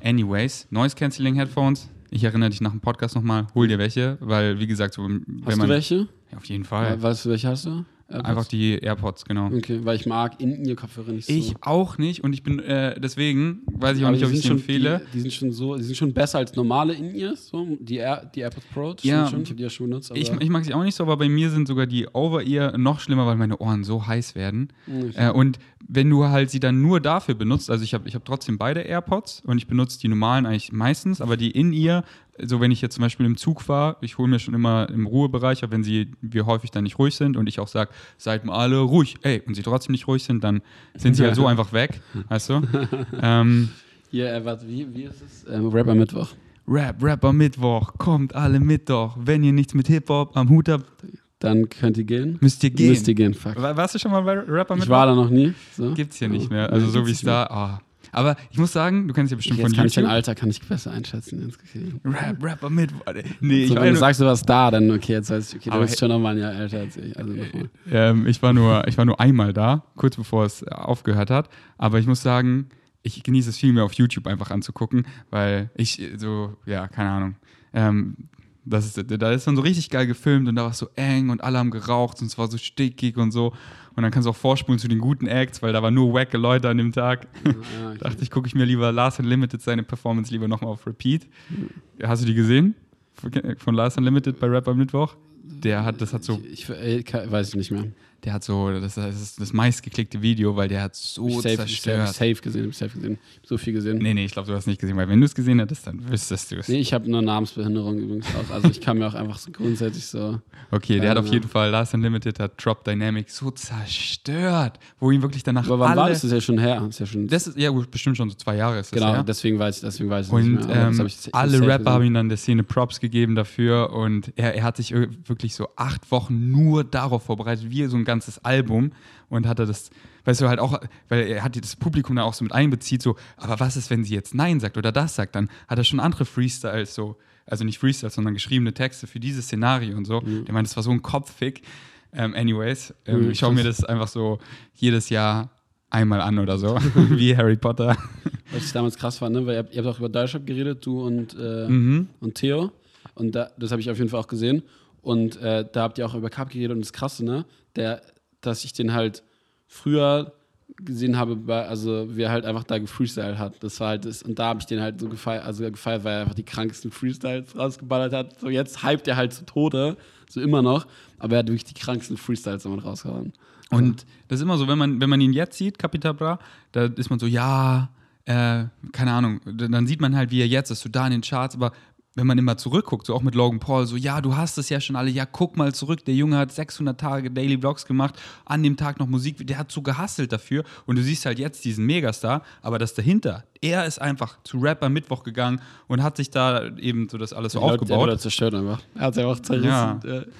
Anyways, Noise Cancelling Headphones. Ich erinnere dich nach dem Podcast nochmal, hol dir welche, weil wie gesagt, so, wenn Hast man. du welche? Ja, auf jeden Fall. Weißt du, welche hast du? AirPods? Einfach die AirPods, genau. Okay, weil ich mag In-Ear-Kopfhörer nicht so. Ich auch nicht und ich bin äh, deswegen, weiß ich auch Aber nicht, ob ich sie schon, empfehle. Die, die sind schon so, die sind schon besser als normale In-Ears, so, die, Air, die AirPods Pro. Ja. schon, ich habe die ja schon benutzt. Ich, ich mag sie auch nicht so, aber bei mir sind sogar die Over-Ear noch schlimmer, weil meine Ohren so heiß werden. Okay. Äh, und wenn du halt sie dann nur dafür benutzt, also ich habe ich hab trotzdem beide AirPods und ich benutze die normalen eigentlich meistens, aber die In-Ear, so wenn ich jetzt zum Beispiel im Zug war, ich hole mir schon immer im Ruhebereich, aber wenn sie, wir häufig dann nicht ruhig sind und ich auch sage, seid mal alle ruhig, ey, und sie trotzdem nicht ruhig sind, dann sind sie halt so (laughs) einfach weg, weißt du? (laughs) ähm, Hier, äh, warte, wie, wie ist es? Ähm, Rapper Mittwoch. Rap, Rapper Mittwoch, kommt alle mit doch. Wenn ihr nichts mit Hip-Hop am Hut habt, Dann könnt ihr gehen. müsst ihr gehen. Müsst ihr gehen, fuck. War- Warst du schon mal bei Rapper Mittwoch? Ich war da noch nie. So. Gibt's hier nicht Oh, mehr. Also nee, so wie es nicht da. ah. Aber ich muss sagen, du kennst ja bestimmt Jetzt von kann ich dein YouTube. Alter kann ich besser einschätzen. Rap, Rapper Mittwoch. Nee, ich, so, war wenn du sagst, du warst da, dann okay, jetzt weiß ich, okay, du bist schon nochmal ein Jahr älter als ich. Also nochmal. ähm, ich, war nur, ich war nur einmal da, kurz bevor es äh, aufgehört hat. Aber ich muss sagen, ich genieße es viel mehr auf YouTube einfach anzugucken, weil ich äh, so, ja, keine Ahnung. Ähm, das ist, da ist dann so richtig geil gefilmt und da war es so eng und alle haben geraucht und es war so stickig und so. Und dann kannst du auch vorspulen zu den guten Acts, weil da waren nur wacke Leute an dem Tag. Ja, okay. (laughs) Dachte ich, gucke ich mir lieber Lars Unlimited seine Performance lieber nochmal auf Repeat. Hast du die gesehen? Von- Lars Unlimited bei Rap am Mittwoch? Der hat, das hat so, Ich, ich, kann- weiß ich nicht mehr. Der hat so, das, das ist das meistgeklickte Video, weil der hat so ich safe, ich safe, zerstört. gesehen, ich safe gesehen. So viel gesehen. Nee, nee, ich glaube, du hast nicht gesehen, weil wenn du es gesehen hättest, dann wüsstest du es. Nee, ich habe nur Namensbehinderung übrigens auch. Also ich kann mir auch einfach so grundsätzlich so. Okay, der hat auf jeden Fall, Lars Unlimited hat Drop Dynamic so zerstört, wo ihn wirklich danach Aber wann alle... war das? Das ist ja schon her. Das ist ja schon. Das ist, ja gut, bestimmt schon so zwei Jahre ist das genau, her. deswegen weiß ich, deswegen weiß ich Und nicht mehr. ähm, ich alle Rapper haben ihm dann der Szene Props gegeben dafür und er, er hat sich ir- wirklich so acht Wochen nur darauf vorbereitet, wie so ein ganzes Album und hatte das, weißt du, halt auch, weil er hat das Publikum da auch so mit einbezieht, so, aber was ist, wenn sie jetzt Nein sagt oder das sagt, dann hat er schon andere Freestyles so, also nicht Freestyles, sondern geschriebene Texte für dieses Szenario und so. Der meint, das war so ein Kopffick. Ähm, anyways, ähm, Mhm, ich schaue mir das einfach so jedes Jahr einmal an oder so, (laughs) (laughs) wie Harry Potter. Was ich damals krass fand, ne? weil ihr habt, ihr habt auch über Deutschrap geredet, du und, äh, Mhm. und Theo. Und da, das habe ich auf jeden Fall auch gesehen. Und äh, da habt ihr auch über Cup geredet und das Krasse, ne? Der, dass ich den halt früher gesehen habe, also wie er halt einfach da gefreestyle hat. Das war halt das, und da habe ich den halt so gefeiert, also gefeiert, weil er einfach die krankesten Freestyles rausgeballert hat. So jetzt hypt er halt zu Tode, so immer noch, aber er hat wirklich die krankesten Freestyles damit rausgehauen. Und das ist immer so, wenn man, wenn man ihn jetzt sieht, Capital Bra, da ist man so, ja, äh, keine Ahnung, dann sieht man halt, wie er jetzt ist, so da in den Charts, aber wenn man immer zurückguckt, so auch mit Logan Paul, so, ja, du hast es ja schon alle, ja, guck mal zurück, der Junge hat 600 Tage Daily Vlogs gemacht, an dem Tag noch Musik, der hat so gehustelt dafür und du siehst halt jetzt diesen Megastar, aber das dahinter, er ist einfach zu Rapper Mittwoch gegangen und hat sich da eben so das alles so Leute- aufgebaut. Wurde zerstört einfach. Er hat es einfach zerrissen. Ja. Ja. (laughs)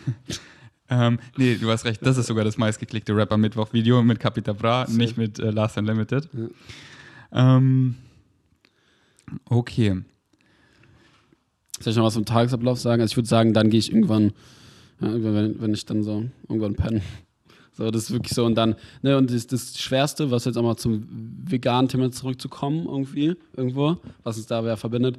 Ähm, nee, du hast recht, das ist sogar das meistgeklickte Rapper Mittwoch-Video mit Capita Bra, nicht mit äh, Last Unlimited. Ähm, okay. Soll ich noch was vom Tagesablauf sagen? Also ich würde sagen, dann gehe ich irgendwann, ja, wenn, wenn ich dann so irgendwann penne. (laughs) So, das ist wirklich so. Und dann, ne, und das, das Schwerste, was jetzt auch mal zum veganen Thema zurückzukommen, irgendwie, irgendwo, was uns da wer verbindet,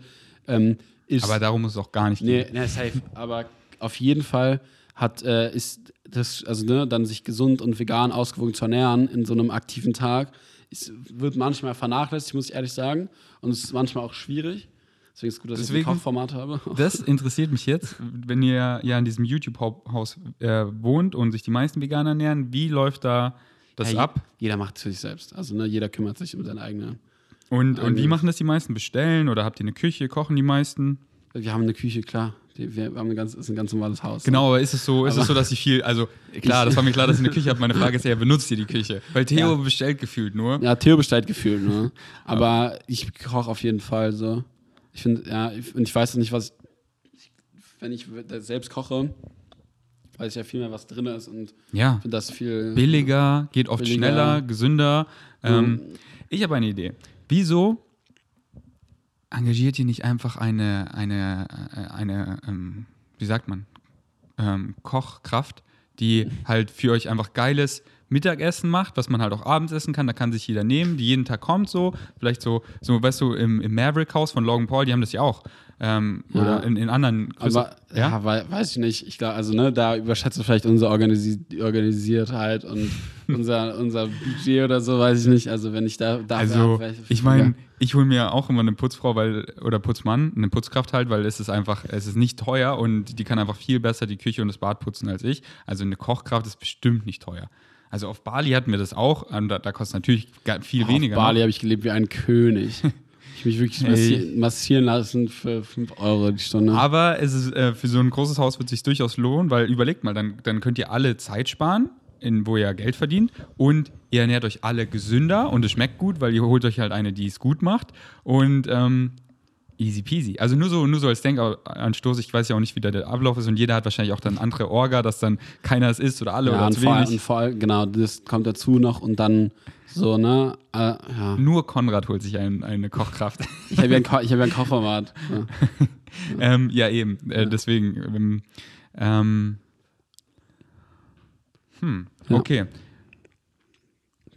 ähm, ist. Aber darum muss es auch gar nicht gehen. nee, safe. Aber auf jeden Fall hat, äh, ist das, also ne, dann sich gesund und vegan ausgewogen zu ernähren in so einem aktiven Tag, ist, wird manchmal vernachlässigt, muss ich ehrlich sagen. Und es ist manchmal auch schwierig. Deswegen ist es gut, dass ich Deswegen- ein Kochformat habe. (laughs) Das interessiert mich jetzt, wenn ihr ja in diesem YouTube-Haus äh, wohnt und sich die meisten Veganer ernähren, wie läuft da das Hey, ab? Jeder macht es für sich selbst. Also ne, jeder kümmert sich um seine eigene. Und, und wie machen das die meisten? Bestellen oder habt ihr eine Küche? Kochen die meisten? Wir haben eine Küche, klar. Wir haben ein ganz, ist ein ganz normales Haus. Genau, aber ist es so, ist es so, dass sie viel, also (laughs) klar, das war mir klar, dass ihr eine Küche habt. Meine Frage ist ja, benutzt ihr die Küche? Weil Theo Ja. bestellt gefühlt nur. Ja, Theo bestellt gefühlt, ne? (laughs) Aber ich koche auf jeden Fall so. Ich finde, ja, ich- und ich weiß nicht, was. Ich, wenn ich selbst koche, weiß ich ja viel mehr, was drin ist und Ja. finde das viel. billiger, geht oft Billiger. schneller, gesünder. Ähm, ich habe eine Idee. Wieso engagiert ihr nicht einfach eine, eine, äh, eine ähm, wie sagt man, ähm, Kochkraft, die halt für euch einfach geiles Mittagessen macht, was man halt auch abends essen kann. Da kann sich jeder nehmen, die jeden Tag kommt so. Vielleicht so, so weißt du, im, im Maverick-Haus von Logan Paul, die haben das ja auch. Ähm, Ja. Oder in, in anderen Aber ja? ja, wei- weiß ich nicht. Ich glaube, also ne, da überschätzt du vielleicht unsere Organisi Organisiertheit und (laughs) unser, unser Budget oder so, weiß ich nicht. Also wenn ich da, da Also, ich meine, ich hole mir auch immer eine Putzfrau weil, oder Putzmann, eine Putzkraft halt, weil es ist einfach, es ist nicht teuer und die kann einfach viel besser die Küche und das Bad putzen als ich. Also eine Kochkraft ist bestimmt nicht teuer. Also auf Bali hatten wir das auch, und da, da kostet natürlich viel weniger. Auf Bali noch. habe ich gelebt wie ein König. (laughs) ich mich wirklich massi massieren lassen für 5 Euro die Stunde. Aber es ist, äh, für so ein großes Haus wird es sich durchaus lohnen, weil überlegt mal, dann, dann könnt ihr alle Zeit sparen, in, wo ihr Geld verdient und ihr ernährt euch alle gesünder und es schmeckt gut, weil ihr holt euch halt eine, die es gut macht und ähm, easy peasy. Also nur so, nur so als Denkanstoß, ich weiß ja auch nicht, wie da der Ablauf ist und jeder hat wahrscheinlich auch dann andere Orga, dass dann keiner es isst oder alle ja, oder und zu vor, und vor genau, das kommt dazu noch und dann so, ne? Äh, ja. Nur Konrad holt sich ein, eine Kochkraft. Ich habe ja, ein Ko- hab ja ein Kochformat. Ja. (laughs) ähm, ja, eben. Äh, deswegen. Ähm, ähm, hm, okay.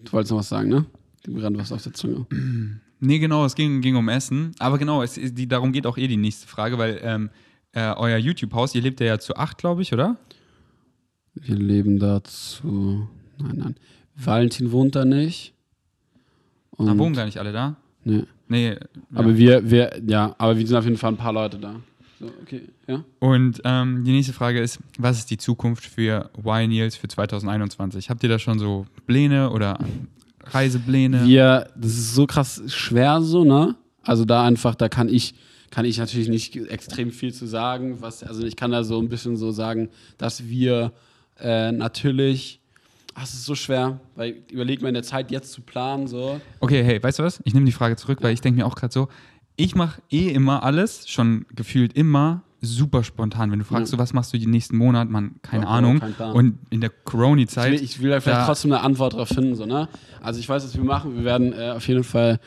Du wolltest noch was sagen, ne? Dem gerade was auf der Zunge. (clears throat) Nee, genau, es ging, ging um Essen. Aber genau, es, die, darum geht auch eh die nächste Frage, weil ähm, äh, euer YouTube-Haus, ihr lebt ja zu acht, glaube ich, oder? Wir leben dazu. Nein, nein. Valentin wohnt da nicht. Und, Da wohnen gar nicht alle da. nee. Nee. Ja. Aber wir, wir, ja, aber wir sind auf jeden Fall ein paar Leute da. So, okay, ja. Und ähm, die nächste Frage ist: Was ist die Zukunft für Y Nils für 2021? Habt ihr da schon so Pläne oder Reisepläne? Wir, das ist so krass schwer so, ne? Also da einfach, da kann ich, kann ich natürlich nicht extrem viel zu sagen. Was, also ich kann da so ein bisschen so sagen, dass wir äh, natürlich, ach, es ist so schwer, weil überleg mal in der Zeit jetzt zu planen, so. Okay, hey, weißt du was? Ich nehme die Frage zurück, weil ich denke mir auch gerade so, ich mache eh immer alles, schon gefühlt immer super spontan. Wenn du fragst, Ja. so, was machst du den nächsten Monat, man, keine Ja, Ahnung. kein. Und in der Ich Corona-Zeit, will, ich will da vielleicht da- trotzdem eine Antwort darauf finden, so, ne? Also ich weiß, was wir machen. Wir werden äh, auf jeden Fall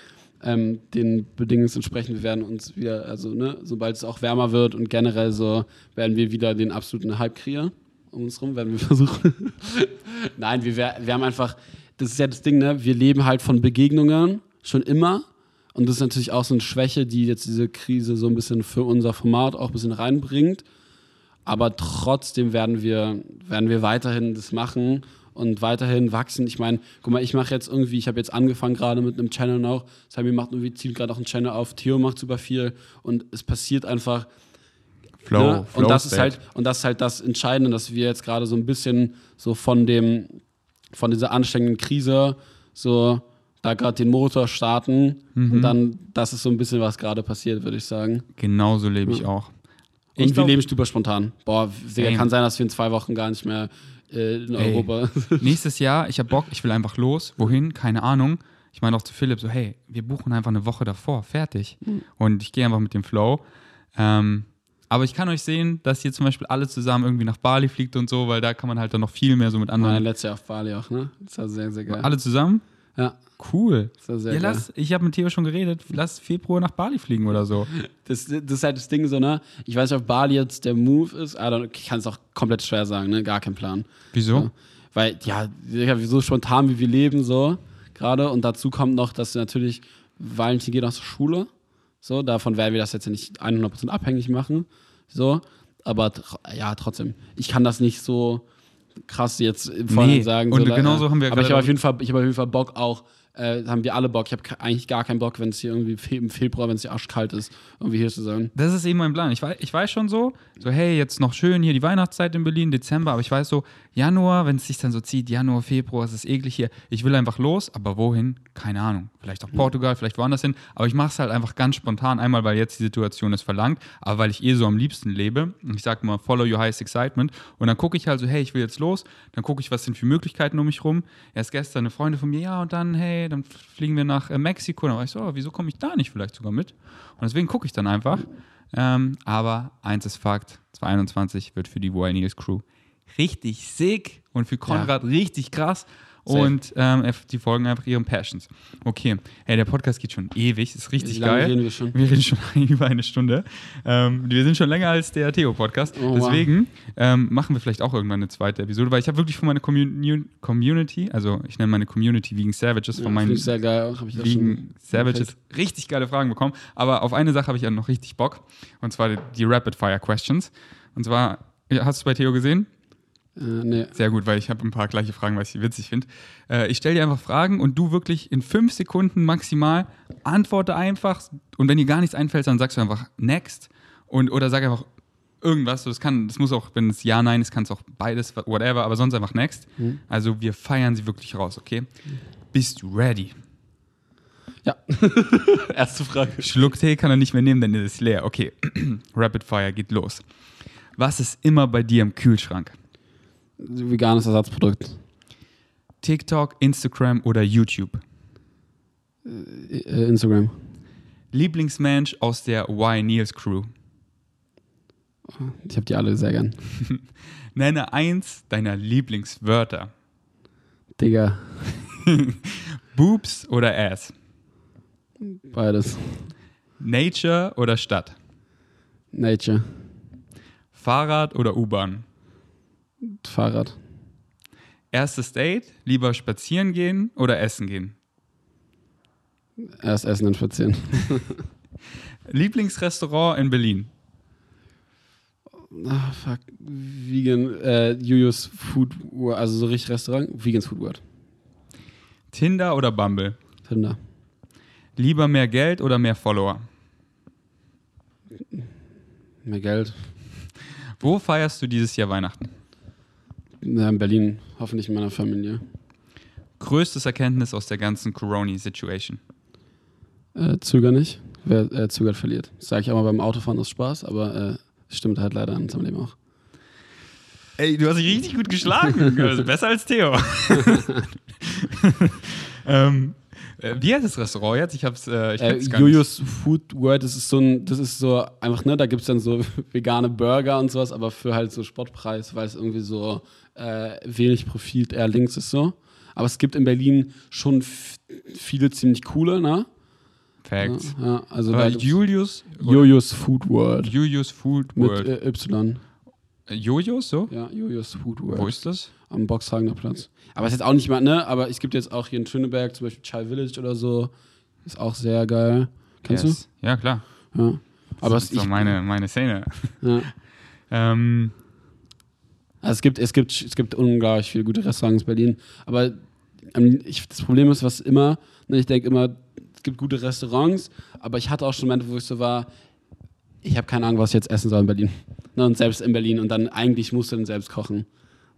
ähm, den Bedingungen entsprechend, wir werden uns wieder, also ne, sobald es auch wärmer wird und generell so, werden wir wieder den absoluten Hype kreieren. Um uns rum werden wir (laughs) versuchen. Nein, wir, wir haben einfach, das ist ja das Ding, ne? Wir leben halt von Begegnungen schon immer. Und das ist natürlich auch so eine Schwäche, die jetzt diese Krise so ein bisschen für unser Format auch ein bisschen reinbringt. Aber trotzdem werden wir, werden wir weiterhin das machen und weiterhin wachsen. Ich meine, guck mal, ich mache jetzt irgendwie, ich habe jetzt angefangen gerade mit einem Channel noch. Sami macht irgendwie, zieht gerade auch einen Channel auf, Theo macht super viel und es passiert einfach. Flow, ne? Flow und das ist halt, und das ist halt das Entscheidende, dass wir jetzt gerade so ein bisschen so von dem, von dieser anstrengenden Krise so da gerade den Motor starten Mhm. und dann, das ist so ein bisschen, was gerade passiert, würde ich sagen. genauso lebe ich auch. Und wir glaub- leben super spontan. Boah, Digga, kann sein, dass wir in zwei Wochen gar nicht mehr äh, in Ey. Europa. (laughs) Nächstes Jahr, ich habe Bock, ich will einfach los. Wohin? Keine Ahnung. Ich meine auch zu Philipp so, hey, wir buchen einfach eine Woche davor, fertig. Mhm. Und ich gehe einfach mit dem Flow. Ähm, aber ich kann euch sehen, dass ihr zum Beispiel alle zusammen irgendwie nach Bali fliegt und so, weil da kann man halt dann noch viel mehr so mit anderen. letztes Jahr auf Bali auch, ne? Das war sehr, sehr geil. Alle zusammen? Ja, Cool. Ja, geil. lass, ich habe mit Theo schon geredet, lass Februar nach Bali fliegen oder so. Das, das ist halt das Ding so, ne? Ich weiß nicht, ob Bali jetzt der Move ist, aber ich kann es auch komplett schwer sagen, ne? Gar kein Plan. Wieso? Ja. Weil, ja, so spontan wie wir leben, so gerade. Und dazu kommt noch, dass natürlich Valentin geht auch zur Schule. So, davon werden wir das jetzt ja nicht 100% abhängig machen. So, aber ja, trotzdem. Ich kann das nicht so krass jetzt im Vorhinein Nee, sagen. und so, genauso ja. haben wir Aber ich habe auf jeden Fall, ich habe auf jeden Fall Bock auch. Äh, haben wir alle Bock. Ich habe eigentlich gar keinen Bock, wenn es hier irgendwie fe im Februar, wenn es hier arschkalt ist, irgendwie hier zu sein. Das ist eben mein Plan. Ich weiß, ich weiß schon so, so hey, jetzt noch schön hier die Weihnachtszeit in Berlin, Dezember, aber ich weiß so, Januar, wenn es sich dann so zieht, Januar, Februar, es ist eklig hier. Ich will einfach los, aber wohin? Keine Ahnung. Vielleicht auch Portugal, vielleicht woanders hin. Aber ich mache es halt einfach ganz spontan. Einmal, weil jetzt die Situation es verlangt, aber weil ich eh so am liebsten lebe. Und ich sage mal, follow your highest excitement. Und dann gucke ich halt so, hey, ich will jetzt los. Dann gucke ich, was sind für Möglichkeiten um mich rum. Erst gestern eine Freundin von mir, ja, und dann, hey, dann fliegen wir nach äh, Mexiko. Dann war ich so, oh, wieso komme ich da nicht vielleicht sogar mit? Und deswegen gucke ich dann einfach. Ähm, aber eins ist Fakt: 2021 wird für die Wild Crew richtig sick und für Konrad richtig krass. Safe. und ähm, die folgen einfach ihren Passions. Okay, hey, der Podcast geht schon ewig, ist richtig Wie lange geil. reden wir schon? Wir reden schon (laughs) über eine Stunde. Ähm, wir sind schon länger als der Theo-Podcast. Oh, wow. Deswegen ähm, machen wir vielleicht auch irgendwann eine zweite Episode, weil ich habe wirklich von meiner Commun Community, also ich nenne meine Community Vegan Savages, Ja, von meinen sehr geil. Vegan Savages richtig geile Fragen bekommen. Aber auf eine Sache habe ich ja noch richtig Bock. Und zwar die, Rapid Fire Questions. Und zwar, hast du bei Theo gesehen? Äh, nee. Sehr gut, weil ich habe ein paar gleiche Fragen, was ich witzig finde. Äh, ich stelle dir einfach Fragen und du wirklich in fünf Sekunden maximal antworte einfach. Und wenn dir gar nichts einfällt, dann sagst du einfach next und oder sag einfach irgendwas. Das kann, das muss auch, wenn es ja, nein ist, kann es auch beides, whatever, aber sonst einfach next. Mhm. Also wir feiern sie wirklich raus, okay? Bist du ready? Ja. (laughs) Erste Frage. Schluck Tee kann er nicht mehr nehmen, denn er ist leer. Okay, (clears throat) Rapid Fire geht los. Was ist immer bei dir im Kühlschrank? Veganes Ersatzprodukt. TikTok, Instagram oder YouTube? Äh, Instagram. Lieblingsmensch aus der Y Niels Crew. Ich habe die alle sehr gern. (laughs) Nenne eins deiner Lieblingswörter. Digga, (laughs) Boobs oder Ass? beides. Nature oder Stadt? Nature. Fahrrad oder U-Bahn? Fahrrad. Erstes Date, lieber spazieren gehen oder essen gehen? Erst essen, dann spazieren. (laughs) Lieblingsrestaurant in Berlin? Ah, fuck. Vegan. Äh, Jujus Food World. Also so richtig Restaurant. Vegans Food World. Tinder oder Bumble? Tinder. Lieber mehr Geld oder mehr Follower? Mehr Geld. Wo feierst du dieses Jahr Weihnachten? Ja, in Berlin. Hoffentlich in meiner Familie. Größtes Erkenntnis aus der ganzen Corona-Situation? Äh, zöger nicht. Wer äh, zögert, verliert. Das sage ich auch mal beim Autofahren aus Spaß, aber äh, stimmt halt leider in unserem Leben auch. Ey, du hast dich richtig gut geschlagen. (laughs) Also besser als Theo. (laughs) (laughs) ähm, äh, wie heißt das Restaurant jetzt? Ich hab's, äh, ich Äh. Jujus Food World, das ist so ein, das ist so einfach, ne, da gibt es dann so (laughs) vegane Burger und sowas, aber für halt so Spottpreis, weil es irgendwie so äh, wenig Profit eher links ist so. Aber es gibt in Berlin schon viele ziemlich coole, ne? Facts. Ja, also Äh, da gibt's Julius? Jojos Food World. Julius Food Mit World. äh, Y. Äh, Jojos, so? Ja, Jojos Food World. Wo ist das? Am Boxhagener Platz. Aber ist jetzt auch nicht mal, ne? Aber es gibt jetzt auch hier in Schöneberg zum Beispiel Chai Village oder so. Ist auch sehr geil. Kennst Yes. Ja, klar. du? Ja. Aber das es, ist so ich, meine, meine Szene. ja. (laughs) Ähm, Also es gibt, es gibt, es gibt unglaublich viele gute Restaurants in Berlin. Aber ähm, ich, das Problem ist, was immer, ne, ich denke immer, es gibt gute Restaurants, aber ich hatte auch schon Momente, wo ich so war, ich habe keine Ahnung, was ich jetzt essen soll in Berlin. Ne, und selbst in Berlin. Und dann eigentlich musst du dann selbst kochen.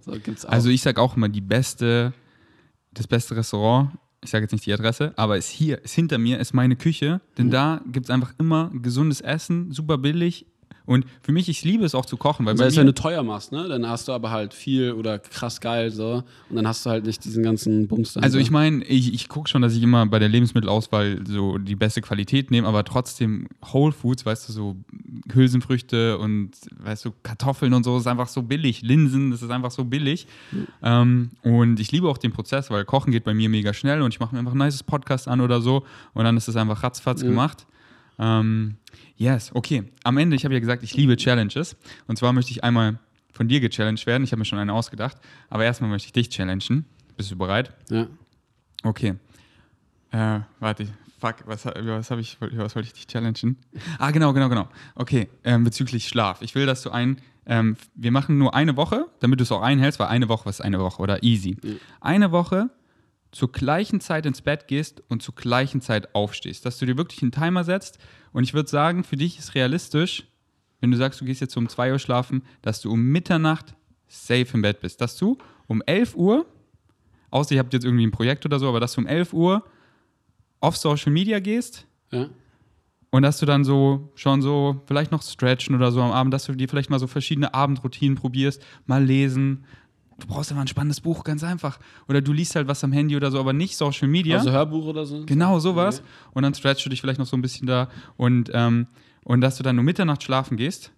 So gibt's auch. also ich sag auch immer, die beste, das beste Restaurant, ich sage jetzt nicht die Adresse, aber ist hier, ist hinter mir, ist meine Küche. Denn Mhm. da gibt es einfach immer gesundes Essen, super billig. Und für mich, ich liebe es auch zu kochen, weil Selbst wenn du teuer machst, ne? Dann hast du aber halt viel oder krass geil so. Und dann hast du halt nicht diesen ganzen Bums. Also so. ich meine, ich, ich gucke schon, dass ich immer bei der Lebensmittelauswahl so die beste Qualität nehme, aber trotzdem Whole Foods, weißt du, so Hülsenfrüchte und weißt du, Kartoffeln und so ist einfach so billig. Linsen, das ist einfach so billig. Ähm, und ich liebe auch den Prozess, weil Kochen geht bei mir mega schnell und ich mache mir einfach ein nices Podcast an oder so und dann ist es einfach ratzfatz Ja. gemacht. Ähm, yes, okay. Am Ende, ich habe ja gesagt, ich liebe Challenges. Und zwar möchte ich einmal von dir gechallenged werden. Ich habe mir schon eine ausgedacht. Aber erstmal möchte ich dich challengen. Bist du bereit? ja. Okay. Äh, warte, fuck, was, was habe ich, was wollte ich dich challengen? Ah, genau, genau, genau. Okay, ähm, bezüglich Schlaf. Ich will, dass du ein, ähm, wir machen nur eine Woche, damit du es auch einhältst, weil eine Woche ist eine Woche oder easy. Ja. Eine Woche zur gleichen Zeit ins Bett gehst und zur gleichen Zeit aufstehst. Dass du dir wirklich einen Timer setzt. Und ich würde sagen, für dich ist realistisch, wenn du sagst, du gehst jetzt um 2 Uhr schlafen, dass du um Mitternacht safe im Bett bist. Dass du um 11 Uhr, außer ihr habt jetzt irgendwie ein Projekt oder so, aber dass du um 11 Uhr auf Social Media gehst ja. und dass du dann so schon so vielleicht noch stretchen oder so am Abend, dass du dir vielleicht mal so verschiedene Abendroutinen probierst, mal lesen. Du brauchst immer ein spannendes Buch, ganz einfach. Oder du liest halt was am Handy oder so, aber nicht Social Media. Also Hörbuch oder so. Genau, sowas. Okay. Und dann stretchst du dich vielleicht noch so ein bisschen da. Und, ähm, und dass du dann um Mitternacht schlafen gehst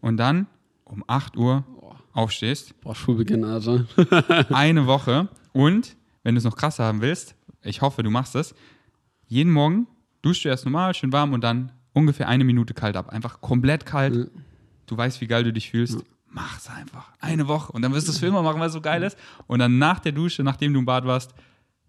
und dann um 8 Uhr aufstehst. Boah, Schulbeginn, Alter. (laughs) Eine Woche. Und wenn du es noch krasser haben willst, ich hoffe, du machst es, jeden Morgen duschst du erst normal, schön warm und dann ungefähr eine Minute kalt ab. Einfach komplett kalt. Ja. Du weißt, wie geil du dich fühlst. Mach's einfach. Eine Woche. Und dann wirst du es für immer machen, weil es so geil ist. Und dann nach der Dusche, nachdem du im Bad warst,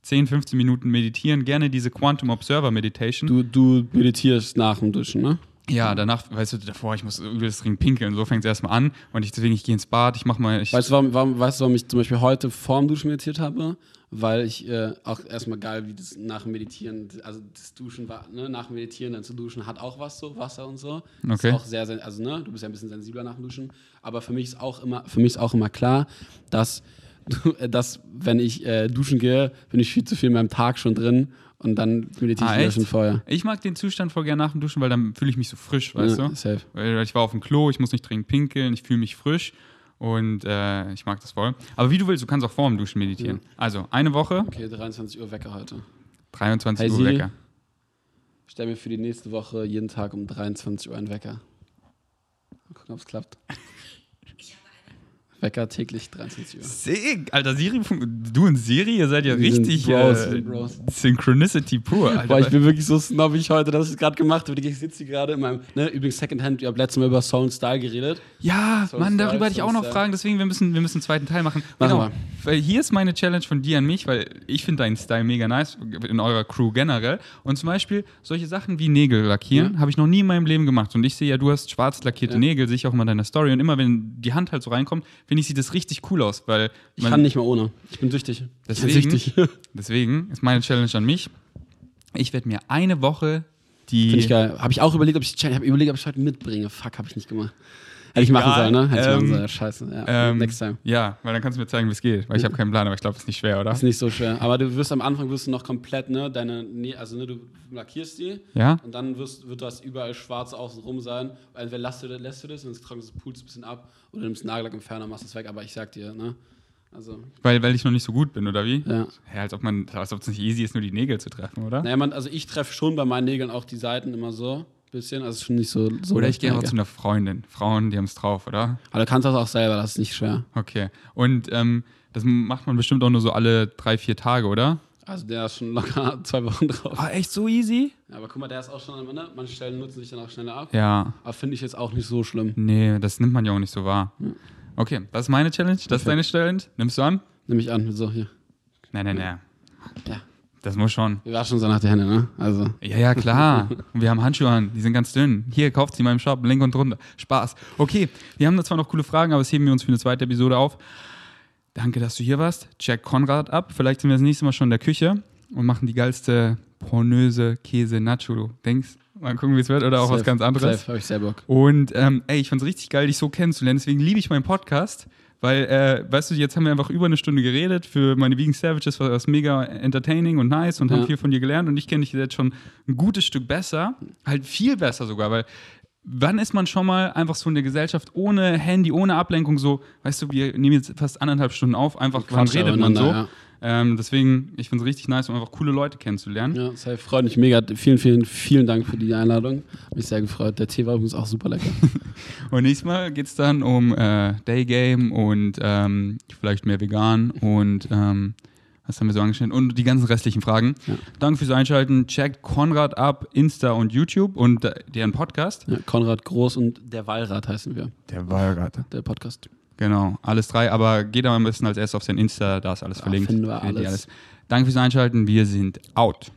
10, 15 Minuten meditieren. Gerne diese Quantum Observer Meditation. Du, du meditierst nach dem Duschen, ne? Ja, danach, weißt du, davor, ich muss übelst dringend pinkeln. So fängt es erstmal an. Und ich, deswegen, ich gehe ins Bad, ich mach mal. Ich, Weißt du, warum, warum, weißt du, warum ich zum Beispiel heute vorm Duschen meditiert habe? Weil ich äh, auch erstmal geil, wie das nach dem Meditieren, also das Duschen war, ne, nach dem Meditieren dann zu duschen, hat auch was so, Wasser und so. Okay. Ist auch sehr, also ne, du bist ja ein bisschen sensibler nach dem Duschen. Aber für mich ist auch immer, für mich ist auch immer klar, dass, äh, dass wenn ich äh, duschen gehe, bin ich viel zu viel in meinem Tag schon drin und dann meditiere Ah, ich schon vorher. ich mag den Zustand voll gerne nach dem Duschen, weil dann fühle ich mich so frisch, weißt ja, du? Safe. Weil ich war auf dem Klo, ich muss nicht dringend pinkeln, ich fühle mich frisch und äh, ich mag das voll. Aber wie du willst, du kannst auch vor dem Duschen meditieren. Also eine Woche, Okay, 23 Uhr Wecker heute. 23 Hey, Uhr Siri. Wecker. Stell mir für die nächste Woche jeden Tag um 23 Uhr einen Wecker. Mal gucken, ob es klappt. Wecker täglich 23 Uhr. Alter, Siri, du und Siri, ihr seid ja Wir sind richtig Bros, äh, sind Bros. Synchronicity pur. Alter. Boah, ich bin wirklich so snobbig heute, dass ich es gerade gemacht habe. Ich sitze hier gerade in meinem, ne, übrigens Secondhand, wir haben letztes Mal über Sound Style geredet. ja, Soul Mann, darüber Style, hatte ich auch Soul noch Style. Fragen, deswegen wir müssen, wir müssen einen zweiten Teil machen. Machen genau, wir. weil hier ist meine Challenge von dir an mich, weil ich finde deinen Style mega nice, in eurer Crew generell. Und zum Beispiel solche Sachen wie Nägel lackieren, habe ich noch nie in meinem Leben gemacht. Und ich sehe ja, du hast schwarz lackierte Ja. Nägel, sehe ich auch immer in deiner Story. Und immer wenn die Hand halt so reinkommt, finde ich, sieht das richtig cool aus, weil Ich kann nicht mehr ohne. Ich bin süchtig. Deswegen- Ich bin süchtig. (laughs) Deswegen ist meine Challenge an mich. Ich werde mir eine Woche die. Finde ich geil. Habe ich auch überlegt, ob ich, ich habe überlegt, ob ich heute mitbringe. Fuck, habe ich nicht gemacht. Hätte ich machen sollen, ne? Hätte ich machen ähm, sollen. Scheiße. Ja. Ähm, Next time. Ja, weil dann kannst du mir zeigen, wie es geht. Weil ich habe keinen Plan, aber ich glaube, es ist nicht schwer, oder? Ist nicht so schwer. Aber du wirst am Anfang wirst du noch komplett, ne, deine, also ne, du lackierst die Ja? und dann wirst, wird das überall schwarz außen rum sein. Entweder lässt du, lässt du das und dann trocknest du pulst ein bisschen ab oder nimmst einen Nagellackentferner, machst es weg. Aber ich sag dir, ne, also, Weil, weil ich noch nicht so gut bin, oder wie? ja. Ja, als ob man, als ob es nicht easy ist, nur die Nägel zu treffen, oder? Naja, man, also ich treffe schon bei meinen Nägeln auch die Seiten immer so, bisschen, also schon nicht so. so Oder ich gehe einfach mega. zu einer Freundin. Frauen, die haben es drauf, oder? Aber du kannst das auch selber, das ist nicht schwer. Okay. Und ähm, das macht man bestimmt auch nur so alle drei, vier Tage, oder? Also der ist schon locker (laughs) zwei Wochen drauf. Ah, echt so easy? Ja, aber guck mal, der ist auch schon, ne? manche Stellen nutzen sich dann auch schneller ab. Ja. Aber finde ich jetzt auch nicht so schlimm. Nee, das nimmt man ja auch nicht so wahr. Okay, das ist meine Challenge, das ist deine Challenge. Nimmst du an? Nehme ich an, so hier. Nein, nein, nein. Ja. Das muss schon. Wir waschen uns danach die Hände, ne? Also. Ja, ja, klar. Und wir haben Handschuhe an, die sind ganz dünn. Hier, kauft sie in meinem Shop, Link und drunter. Spaß. Okay, wir haben da zwar noch coole Fragen, aber das heben wir uns für eine zweite Episode auf. Danke, dass du hier warst. Check Konrad ab. Vielleicht sind wir das nächste Mal schon in der Küche und machen die geilste pornöse Käse-Nacho. Du denkst, mal gucken, wie es wird, oder auch was Safe, ganz anderes. Safe, habe ich sehr Bock. Und ähm, ey, ich fand's richtig geil, dich so kennenzulernen. Deswegen liebe ich meinen Podcast. Weil, äh, weißt du, jetzt haben wir einfach über eine Stunde geredet. Für meine Vegan Savages war das mega entertaining und nice und haben Ja. viel von dir gelernt. Und ich kenne dich jetzt schon ein gutes Stück besser. Halt viel besser sogar, weil wann ist man schon mal einfach so in der Gesellschaft ohne Handy, ohne Ablenkung so, weißt du, wir nehmen jetzt fast anderthalb Stunden auf, einfach wann redet man so. aufeinander, Ähm, deswegen, ich find's richtig nice, um einfach coole Leute kennenzulernen. Ja, safe. Freut mich mega. Vielen, vielen, vielen Dank für die Einladung. Hab mich sehr gefreut. Der Tee war übrigens auch super lecker. (laughs) Und nächstes Mal geht es dann um äh, Daygame und ähm, vielleicht mehr vegan und ähm, was haben wir so angeschnitten? Und die ganzen restlichen Fragen. Ja. Danke fürs Einschalten. Checkt Konrad ab, Insta und YouTube und äh, deren Podcast. Ja, Konrad Groß und der Wallrat heißen wir. Der Wahlrat. Der Podcast. Genau, alles drei. Aber geht am besten als erstes auf sein Insta, da ist alles Da verlinkt. finden wir ihr alles. Danke fürs Einschalten. Wir sind out.